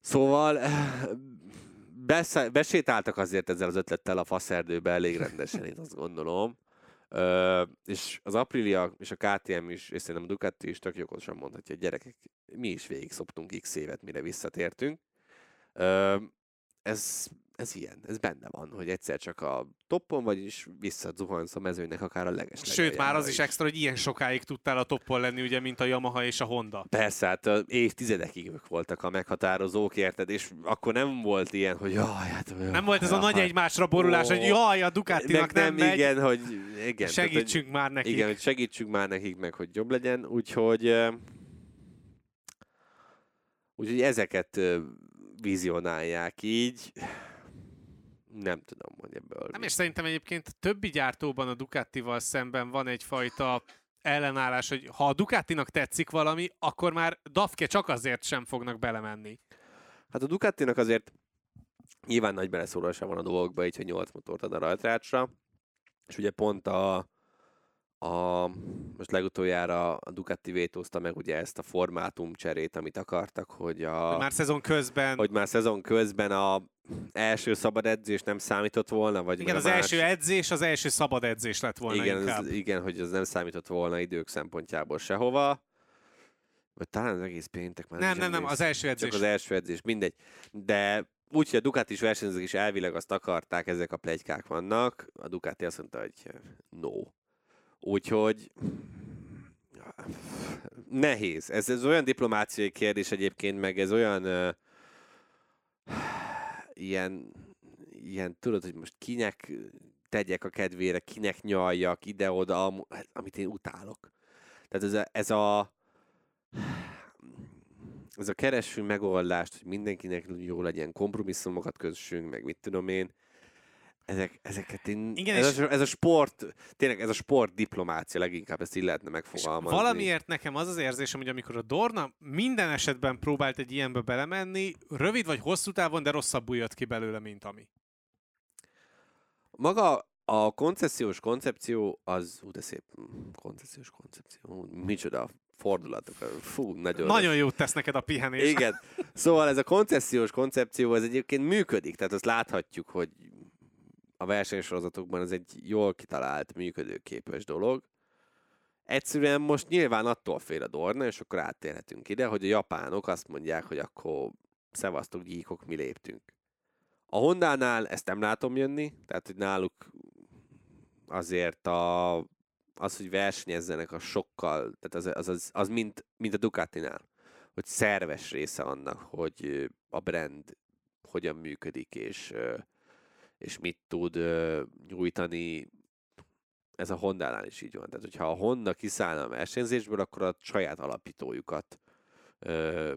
Szóval <sighs> besétáltak azért ezzel az ötlettel a faszerdőbe elég rendesen, én azt gondolom. Ö, és az Aprilia és a KTM is, és szerintem a Ducati is tök jogosan mondhatja, hogy gyerekek, mi is végig szoptunk x évet, mire visszatértünk. Ö, ez, ez ilyen, ez benne van, hogy egyszer csak a toppon vagy, és visszazuhansz a mezőnek akár a leges Sőt, már az is extra, hogy ilyen sokáig tudtál a toppon lenni, ugye, mint a Yamaha és a Honda. Persze, hát évtizedekig ők voltak a meghatározók, érted? És akkor nem volt ilyen, hogy jaj, hát... Jaj, Nem volt ez a nagy egymásra borulás, Ó. hogy jaj, a Ducatinak nem, nem, megy, igen, hogy igen, tehát, segítsünk hogy, már nekik. Igen, hogy segítsünk már nekik meg, hogy jobb legyen, úgyhogy úgyhogy ezeket vizionálják így. Nem tudom, hogy ebből. Nem, és szerintem egyébként többi gyártóban a Ducatival szemben van egyfajta ellenállás, hogy ha a Ducatinak tetszik valami, akkor már Dafke csak azért sem fognak belemenni. Hát a Ducatinak azért nyilván nagy beleszólása van a dolgokba, így, hogy 8 motort ad a rajtrácsra, és ugye pont a, a most legutoljára a Ducati vétózta meg ugye ezt a formátum cserét, amit akartak, hogy a... Hogy már szezon közben, hogy már szezon közben a első szabad edzés nem számított volna, vagy igen, az a első edzés, az első szabad edzés lett volna igen, inkább. az, igen, hogy az nem számított volna idők szempontjából sehova. Vagy talán az egész péntek már Nem, nem, nem, emlékszem. az első edzés. Csak az első edzés, mindegy. De úgy, hogy a Ducati is versenyzők is elvileg azt akarták, ezek a plegykák vannak. A Ducati azt mondta, hogy no. Úgyhogy nehéz. Ez, ez olyan diplomáciai kérdés egyébként, meg ez olyan uh, ilyen, ilyen, tudod, hogy most kinek tegyek a kedvére, kinek nyaljak ide-oda, am- amit én utálok. Tehát ez a, ez a ez a keressünk megoldást, hogy mindenkinek jó legyen, kompromisszumokat kössünk, meg mit tudom én, ezek, ezeket én, Igen, ez, és- a, ez a sport, tényleg ez a sport diplomácia, leginkább ezt így lehetne És megfogalmazni. valamiért nekem az az érzésem, hogy amikor a Dorna minden esetben próbált egy ilyenbe belemenni, rövid vagy hosszú távon, de rosszabbul jött ki belőle, mint ami. Maga a koncesziós koncepció az, ú de szép, koncesziós koncepció, micsoda fordulatok, fú, nagyon Nagyon jót tesz neked a pihenés. Igen. Szóval ez a koncesziós koncepció, ez egyébként működik, tehát azt láthatjuk, hogy a versenysorozatokban ez egy jól kitalált, működőképes dolog. Egyszerűen most nyilván attól fél a Dorna, és akkor áttérhetünk ide, hogy a japánok azt mondják, hogy akkor szevasztok gyíkok, mi léptünk. A Hondánál ezt nem látom jönni, tehát hogy náluk azért a, az, hogy versenyezzenek a sokkal, tehát az, az, az, az mint, mint a Ducatinál, hogy szerves része annak, hogy a brand hogyan működik, és, és mit tud ö, nyújtani. Ez a Hondánál is így van. Tehát, hogyha a Honda kiszállna a versenyzésből, akkor a saját alapítójukat ö,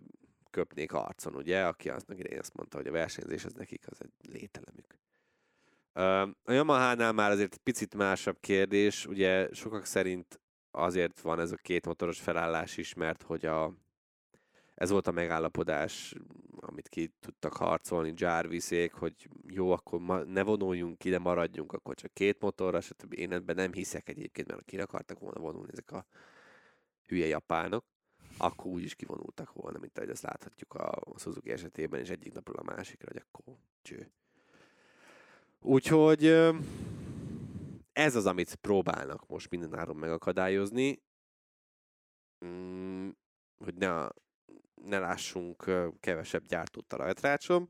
köpnék arcon, ugye? Aki aznak idején azt mondta, hogy a versenyzés az nekik az egy lételemük. Ö, A Yamaha-nál már azért picit másabb kérdés, ugye sokak szerint azért van ez a két motoros felállás is, mert hogy a, ez volt a megállapodás, amit ki tudtak harcolni Jarvisék, hogy jó, akkor ma, ne vonuljunk ide, maradjunk, akkor csak két motorra, stb. Én ebben nem hiszek egyébként, mert ki akartak volna vonulni ezek a hülye japánok, akkor úgy is kivonultak volna, mint ahogy azt láthatjuk a Suzuki esetében, és egyik napról a másikra, hogy akkor cső. Úgyhogy ez az, amit próbálnak most mindenáron megakadályozni, mm, hogy ne, ne lássunk kevesebb gyártót a rajtrácson,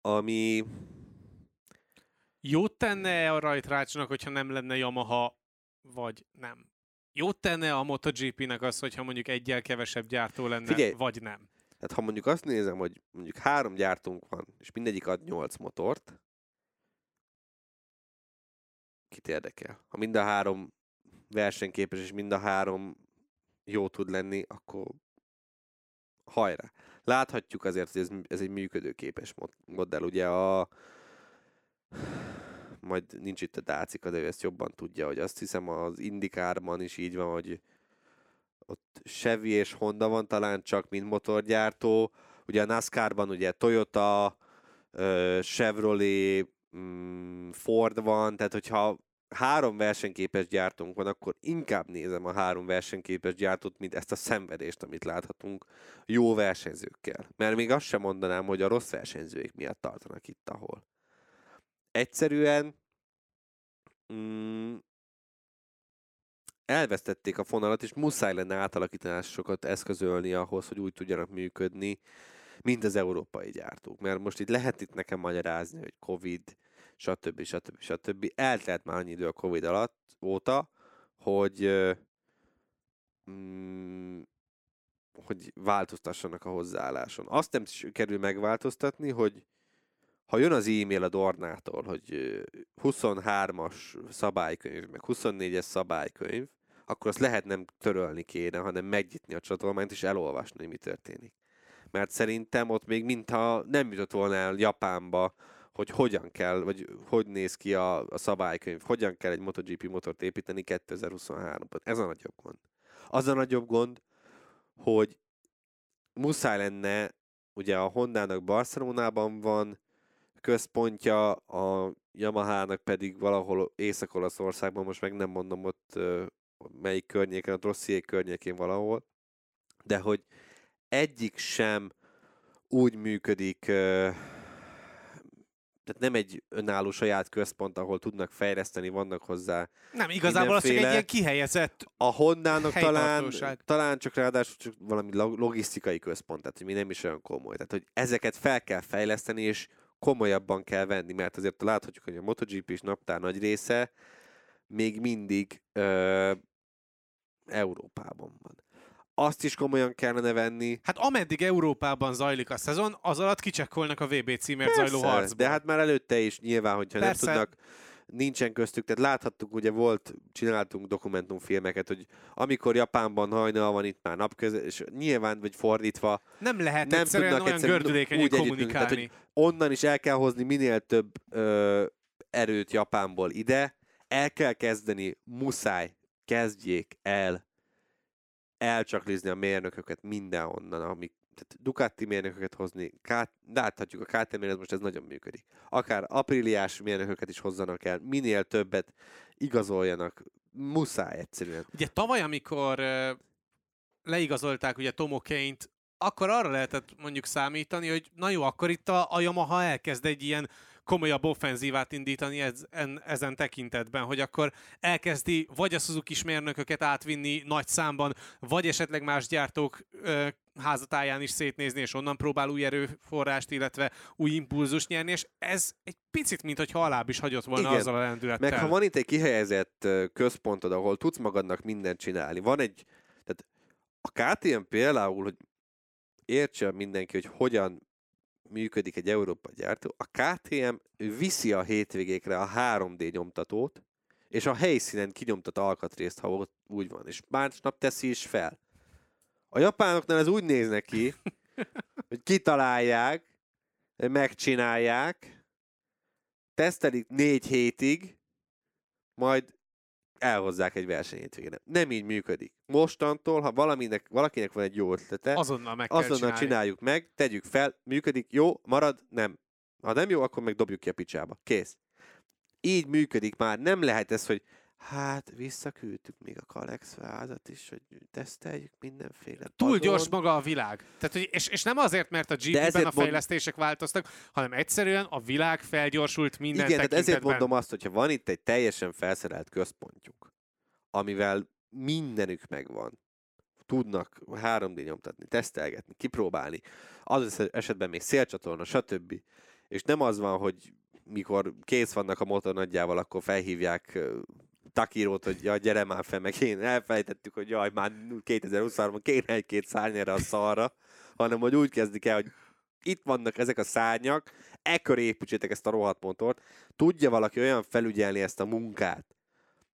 ami Jót tenne a rajtrácsnak, hogyha nem lenne Yamaha, vagy nem? Jót tenne a MotoGP-nek az, hogyha mondjuk egyel kevesebb gyártó lenne, Figyelj! vagy nem? Tehát ha mondjuk azt nézem, hogy mondjuk három gyártónk van, és mindegyik ad nyolc motort, kit érdekel? Ha mind a három versenyképes, és mind a három jó tud lenni, akkor hajrá. Láthatjuk azért, hogy ez, ez egy működőképes mod- modell. Ugye a majd nincs itt a Dácika, de ő ezt jobban tudja, hogy azt hiszem az Indikárban is így van, hogy ott Chevy és Honda van talán csak, mint motorgyártó. Ugye a NASCAR-ban ugye Toyota, Chevrolet, mm, Ford van, tehát hogyha három versenyképes gyártónk van, akkor inkább nézem a három versenyképes gyártót, mint ezt a szenvedést, amit láthatunk jó versenyzőkkel. Mert még azt sem mondanám, hogy a rossz versenyzők miatt tartanak itt, ahol. Egyszerűen mm, elvesztették a fonalat, és muszáj lenne átalakításokat eszközölni ahhoz, hogy úgy tudjanak működni, mint az európai gyártók. Mert most itt lehet itt nekem magyarázni, hogy Covid, stb. stb. stb. Eltelt már annyi idő a Covid alatt óta, hogy mm, hogy változtassanak a hozzáálláson. Azt nem kerül megváltoztatni, hogy ha jön az e-mail a Dornától, hogy 23-as szabálykönyv, meg 24-es szabálykönyv, akkor azt lehet nem törölni kéne, hanem megnyitni a csatolmányt és elolvasni, hogy mi történik. Mert szerintem ott még mintha nem jutott volna el Japánba, hogy hogyan kell, vagy hogy néz ki a, a szabálykönyv, hogyan kell egy MotoGP motort építeni 2023-ban. Ez a nagyobb gond. Az a nagyobb gond, hogy muszáj lenne, ugye a Hondának Barcelonában van központja, a Yamaha-nak pedig valahol Észak-Olaszországban, most meg nem mondom ott melyik környéken, a Rosszié környékén valahol, de hogy egyik sem úgy működik, tehát nem egy önálló saját központ, ahol tudnak fejleszteni, vannak hozzá Nem, igazából az csak egy ilyen kihelyezett A Hondának talán, talán csak ráadásul csak valami logisztikai központ, tehát hogy mi nem is olyan komoly. Tehát, hogy ezeket fel kell fejleszteni, és komolyabban kell venni, mert azért láthatjuk, hogy a MotoGP és naptár nagy része még mindig ö, Európában van azt is komolyan kellene venni. Hát ameddig Európában zajlik a szezon, az alatt kicsekkolnak a VB címért Persze, zajló harcban. de hát már előtte is nyilván, hogyha Persze. nem tudnak, nincsen köztük, tehát láthattuk, ugye volt, csináltunk dokumentumfilmeket, hogy amikor Japánban hajnal van, itt már napköz, és nyilván, vagy fordítva. Nem lehet nem egyszerűen tudnak olyan egyszerűen gördülékenyen kommunikálni. Tehát, hogy onnan is el kell hozni minél több ö, erőt Japánból ide, el kell kezdeni, muszáj, kezdjék el elcsaklizni a mérnököket mindenhonnan, amik tehát Ducati mérnököket hozni, K- láthatjuk a KTM ez most ez nagyon működik. Akár apríliás mérnököket is hozzanak el, minél többet igazoljanak, muszáj egyszerűen. Ugye tavaly, amikor leigazolták ugye Tomo Kane-t, akkor arra lehetett mondjuk számítani, hogy na jó, akkor itt a, a Yamaha elkezd egy ilyen komolyabb offenzívát indítani ez, en, ezen tekintetben, hogy akkor elkezdi vagy a Suzuki mérnököket átvinni nagy számban, vagy esetleg más gyártók ö, házatáján is szétnézni, és onnan próbál új erőforrást, illetve új impulzus nyerni, és ez egy picit, mint hogy alább is hagyott volna Igen. azzal a lendülettel. Meg ha van itt egy kihelyezett központod, ahol tudsz magadnak mindent csinálni, van egy, tehát a KTM például, hogy értse mindenki, hogy hogyan működik egy Európa gyártó, a KTM viszi a hétvégékre a 3D nyomtatót, és a helyszínen kinyomtat alkatrészt, ha ott úgy van, és másnap teszi is fel. A japánoknál ez úgy néz neki, <laughs> hogy kitalálják, megcsinálják, tesztelik négy hétig, majd elhozzák egy verseny hétvégén. Nem így működik. Mostantól, ha valaminek, valakinek van egy jó ötlete, azonnal, meg azonnal csinálni. csináljuk meg, tegyük fel, működik, jó, marad, nem. Ha nem jó, akkor meg dobjuk ki a picsába. Kész. Így működik már. Nem lehet ez, hogy Hát, visszaküldtük még a Kalex vázat is, hogy teszteljük mindenféle. Túl padon. gyors maga a világ. Tehát, hogy, és, és nem azért, mert a GP-ben a fejlesztések mond... változtak, hanem egyszerűen a világ felgyorsult minden Igen, tehát ezért mondom azt, hogyha van itt egy teljesen felszerelt központjuk, amivel mindenük megvan, tudnak 3D nyomtatni, tesztelgetni, kipróbálni, az esetben még szélcsatorna, stb. És nem az van, hogy mikor kész vannak a motor nagyjával, akkor felhívják Takirót, hogy jaj, gyere már fel, meg én elfelejtettük, hogy jaj, már 2023-ban kéne egy-két szárny erre a szarra, hanem hogy úgy kezdik el, hogy itt vannak ezek a szárnyak, ekkor építsétek ezt a rohadt motort, tudja valaki olyan felügyelni ezt a munkát,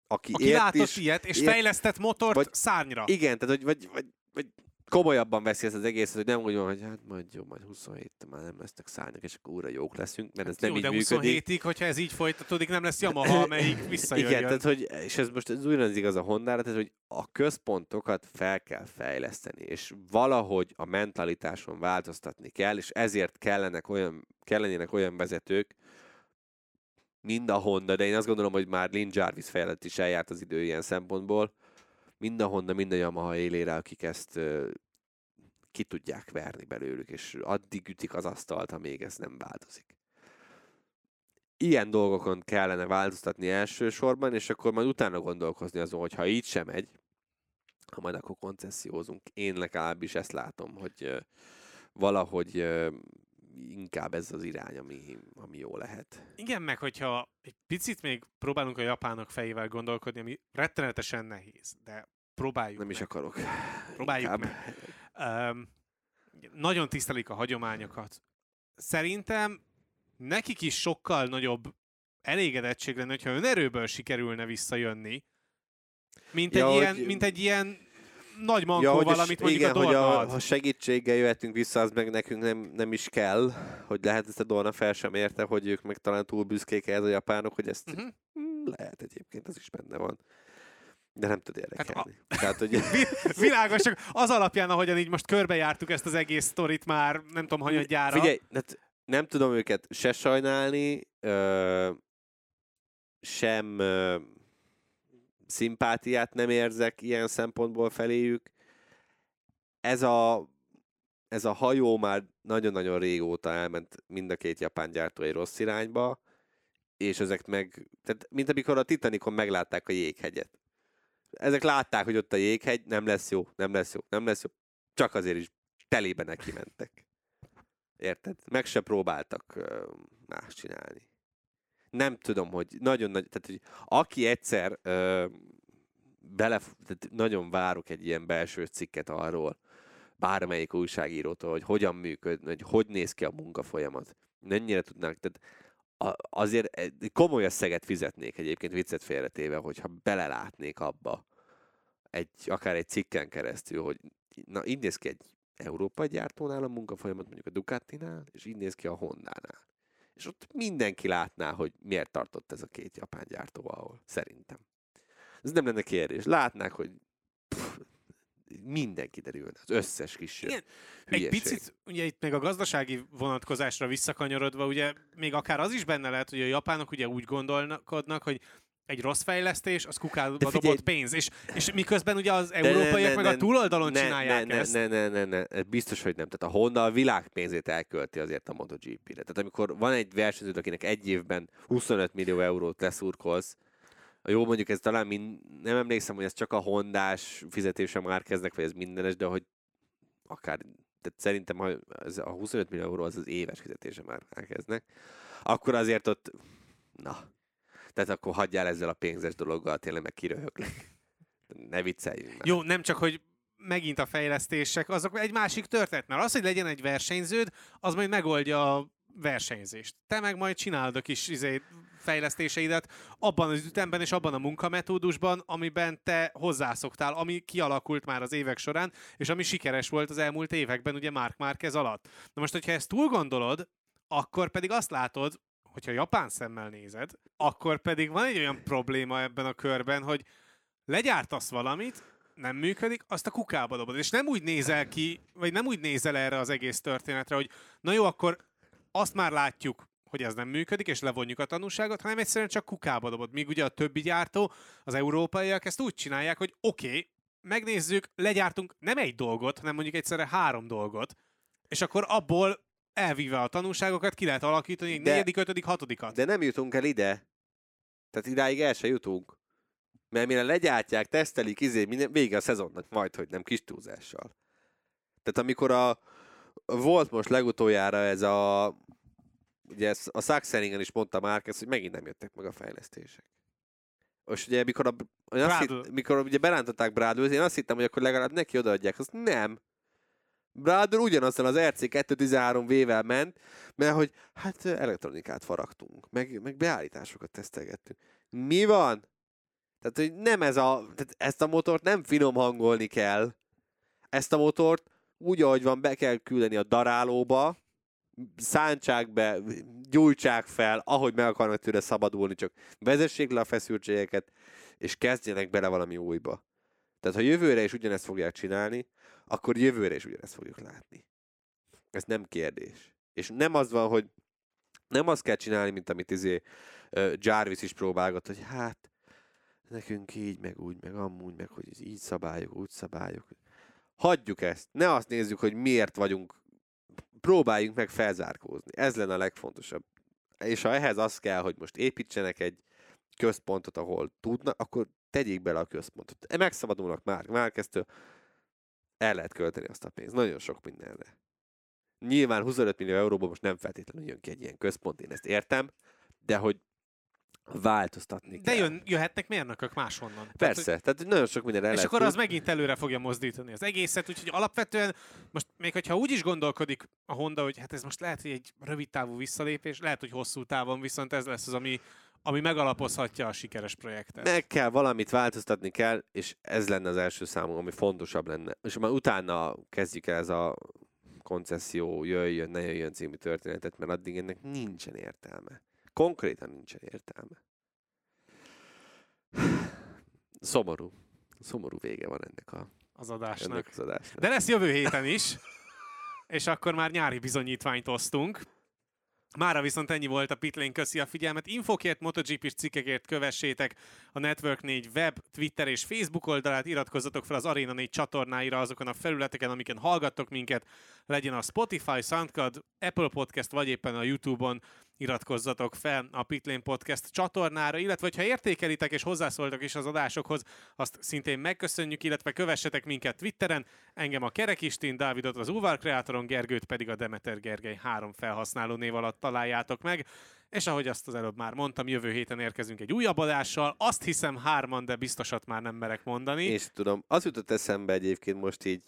aki, aki ért látott is, ilyet, és ért, fejlesztett motort vagy, szárnyra. Igen, tehát hogy vagy, vagy, vagy komolyabban veszi ezt az egészet, hogy nem úgy van, hogy hát majd jó, majd 27 már nem lesznek szárnyak, és akkor újra jók leszünk, mert hát ez jó, nem így de működik. 27-ig, hogyha ez így folytatódik, nem lesz Yamaha, <laughs> amelyik visszajön. Igen, tehát hogy, és ez most ez ugyanaz igaz a honda tehát hogy a központokat fel kell fejleszteni, és valahogy a mentalitáson változtatni kell, és ezért kellenek olyan, kellenének olyan vezetők, mind a Honda, de én azt gondolom, hogy már Lin Jarvis fejlett is eljárt az idő ilyen szempontból, mind a Honda, mind a Yamaha élére, akik ezt ki tudják verni belőlük, és addig ütik az asztalt, amíg ez nem változik. Ilyen dolgokon kellene változtatni elsősorban, és akkor majd utána gondolkozni azon, hogy ha így sem megy, ha majd akkor koncessziózunk. Én legalábbis ezt látom, hogy valahogy inkább ez az irány, ami, ami jó lehet. Igen, meg hogyha egy picit még próbálunk a japánok fejével gondolkodni, ami rettenetesen nehéz, de próbáljuk Nem meg. is akarok. Próbáljuk Inkább. meg. Um, nagyon tisztelik a hagyományokat. Szerintem nekik is sokkal nagyobb elégedettség lenne, hogyha önerőből sikerülne visszajönni, mint egy, Ja, ilyen, hogy- mint egy ilyen nagy Ja, mankóval, hogy a- amit mondjuk igen, a Dorna hogy a, ha segítséggel jöhetünk vissza, az meg nekünk nem, nem is kell, hogy lehet ezt a Dorna fel sem érte, hogy ők meg talán túl büszkék ehhez a japánok, hogy ezt Uh-huh. lehet egyébként, az is benne van. De nem tud Hát érdekelni. Tehát, hogy <laughs> Vi- Világos, csak az alapján, ahogyan így most körbejártuk ezt az egész sztorit már, nem tudom, hanyadjára. Figyelj, hát nem tudom őket se sajnálni, ö, sem ö, szimpátiát nem érzek ilyen szempontból feléjük. Ez a, ez a hajó már nagyon-nagyon régóta elment mind a két japán gyártó egy rossz irányba, és ezek meg, tehát mint amikor a Titanicon meglátták a jéghegyet. Ezek látták, hogy ott a jéghegy, nem lesz jó, nem lesz jó, nem lesz jó, csak azért is telébe neki mentek. Érted? Meg se próbáltak más csinálni. Nem tudom, hogy nagyon nagy, tehát hogy aki egyszer ö, bele, tehát nagyon várok egy ilyen belső cikket arról, bármelyik újságírótól, hogy hogyan működ, hogy hogy néz ki a munkafolyamat. Mennyire tudnák, tehát a, azért komoly összeget fizetnék egyébként viccet félretéve, hogyha belelátnék abba egy, akár egy cikken keresztül, hogy na így néz ki egy európai gyártónál a munkafolyamat, mondjuk a Ducatinál, és így néz ki a Hondánál. És ott mindenki látná, hogy miért tartott ez a két japán gyártó ahol, szerintem. Ez nem lenne kérdés. Látnák, hogy pff, minden kiderülne, az összes kis Igen, hülyeség. Egy picit, ugye itt még a gazdasági vonatkozásra visszakanyarodva, ugye még akár az is benne lehet, hogy a japánok ugye úgy gondolkodnak, hogy egy rossz fejlesztés, az kukába dobott pénz, és, és miközben ugye az európaiak ne, meg ne, a túloldalon ne, csinálják ne, ezt. Ne, ne, ne, ne, ne, biztos, hogy nem. Tehát a Honda a világ pénzét elkölti azért a MotoGP-re. Tehát amikor van egy versenyző, akinek egy évben 25 millió eurót leszurkolsz, jó, mondjuk ez talán mind, nem emlékszem, hogy ez csak a hondás fizetése már kezdnek, vagy ez mindenes, de hogy akár, tehát szerintem ha ez a 25 millió euró az az éves fizetése már elkezdnek, akkor azért ott, na, tehát akkor hagyjál ezzel a pénzes dologgal, tényleg meg kiröhöglek. <laughs> Ne vicceljünk már. Jó, nem csak, hogy megint a fejlesztések, azok egy másik történet, mert az, hogy legyen egy versenyződ, az majd megoldja a versenyzést. Te meg majd csinálod a kis izé, fejlesztéseidet abban az ütemben és abban a munkametódusban, amiben te hozzászoktál, ami kialakult már az évek során, és ami sikeres volt az elmúlt években, ugye Mark Márquez alatt. Na most, hogyha ezt túl gondolod, akkor pedig azt látod, hogyha japán szemmel nézed, akkor pedig van egy olyan probléma ebben a körben, hogy legyártasz valamit, nem működik, azt a kukába dobod. És nem úgy nézel ki, vagy nem úgy nézel erre az egész történetre, hogy na jó, akkor azt már látjuk, hogy ez nem működik, és levonjuk a tanúságot, hanem egyszerűen csak kukába dobod. Míg ugye a többi gyártó, az európaiak ezt úgy csinálják, hogy oké, okay, megnézzük, legyártunk nem egy dolgot, hanem mondjuk egyszerre három dolgot, és akkor abból elvíve a tanúságokat ki lehet alakítani egy De- negyedik, ötödik, hatodikat. De nem jutunk el ide. Tehát idáig el se jutunk. Mert mire legyártják, tesztelik, izé, minden, vége a szezonnak, majd, hogy nem kis túlzással. Tehát amikor a, volt most legutoljára ez a, ugye ez, a Saxeringen is mondta már hogy megint nem jöttek meg a fejlesztések. Most ugye, mikor, a, én azt hitt, mikor ugye berántották Bradl, én azt hittem, hogy akkor legalább neki odaadják, azt nem. Bradl ugyanazzal az RC213V-vel ment, mert hogy hát elektronikát faragtunk, meg, meg beállításokat tesztelgettünk. Mi van? Tehát, hogy nem ez a, tehát ezt a motort nem finom hangolni kell. Ezt a motort úgy, ahogy van, be kell küldeni a darálóba, szántsák be, gyújtsák fel, ahogy meg akarnak tőle szabadulni, csak vezessék le a feszültségeket, és kezdjenek bele valami újba. Tehát, ha jövőre is ugyanezt fogják csinálni, akkor jövőre is ugyanezt fogjuk látni. Ez nem kérdés. És nem az van, hogy nem azt kell csinálni, mint amit izé Jarvis is próbálgat, hogy hát nekünk így, meg úgy, meg amúgy, meg hogy így szabályok, úgy szabályok. Hagyjuk ezt. Ne azt nézzük, hogy miért vagyunk. Próbáljunk meg felzárkózni. Ez lenne a legfontosabb. És ha ehhez az kell, hogy most építsenek egy központot, ahol tudnak, akkor tegyék bele a központot. Megszabadulnak már Márkeztől, el lehet költeni azt a pénzt. Nagyon sok mindenre. Nyilván 25 millió euróból most nem feltétlenül jön ki egy ilyen központ, én ezt értem, de hogy változtatni De kell. jön, jöhetnek mérnökök máshonnan. Persze, Tehát, tehát, nagyon sok minden el és akkor az megint előre fogja mozdítani az egészet, úgyhogy alapvetően most még hogyha úgy is gondolkodik a Honda, hogy hát ez most lehet, hogy egy rövid távú visszalépés, lehet, hogy hosszú távon viszont ez lesz az, ami, ami megalapozhatja a sikeres projektet. Meg kell, valamit változtatni kell, és ez lenne az első számú, ami fontosabb lenne. És már utána kezdjük el ez a koncesszió jöjjön, ne jöjjön című történetet, mert addig ennek nincsen értelme. Konkrétan nincsen értelme. Szomorú. Szomorú vége van ennek, a, az adásnak. ennek az adásnak. De lesz jövő héten is, és akkor már nyári bizonyítványt osztunk. Mára viszont ennyi volt a Pitlane, köszi a figyelmet. Infokért, MotoGP-s cikkekért kövessétek a Network 4 web, Twitter és Facebook oldalát, iratkozzatok fel az Arena 4 csatornáira azokon a felületeken, amiken hallgattok minket, legyen a Spotify, SoundCloud, Apple Podcast, vagy éppen a YouTube-on iratkozzatok fel a Pitlane Podcast csatornára, illetve ha értékelitek és hozzászóltok is az adásokhoz, azt szintén megköszönjük, illetve kövessetek minket Twitteren, engem a Kerekistin, Dávidot az Uvar Kreatoron, Gergőt pedig a Demeter Gergely három felhasználó név alatt találjátok meg. És ahogy azt az előbb már mondtam, jövő héten érkezünk egy újabb adással. Azt hiszem hárman, de biztosat már nem merek mondani. Sem tudom. Az jutott eszembe egyébként most így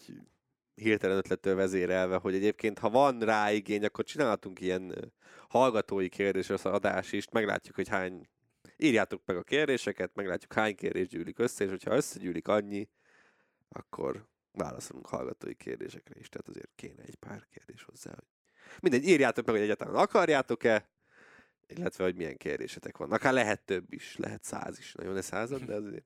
hirtelen ötlettől vezérelve, hogy egyébként ha van rá igény, akkor csinálhatunk ilyen hallgatói kérdéses adás is, meglátjuk, hogy hány írjátok meg a kérdéseket, meglátjuk hány kérdés gyűlik össze, és hogyha összegyűlik annyi, akkor válaszolunk hallgatói kérdésekre is, tehát azért kéne egy pár kérdés hozzá. Hogy... Mindegy, írjátok meg, hogy egyáltalán akarjátok-e, illetve hogy milyen kérdésetek vannak. Akár lehet több is, lehet száz is. Nagyon ne század, de azért.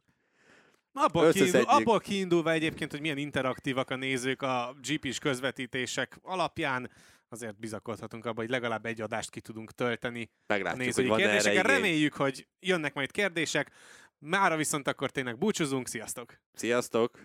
Abból, kiindul, abból kiindulva egyébként, hogy milyen interaktívak a nézők a GP-s közvetítések alapján, azért bizakodhatunk abban, hogy legalább egy adást ki tudunk tölteni a Meglátjuk, hogy nézői kérdéseket. igény. Reméljük, hogy jönnek majd kérdések. Mára viszont akkor tényleg búcsúzunk. Sziasztok! Sziasztok!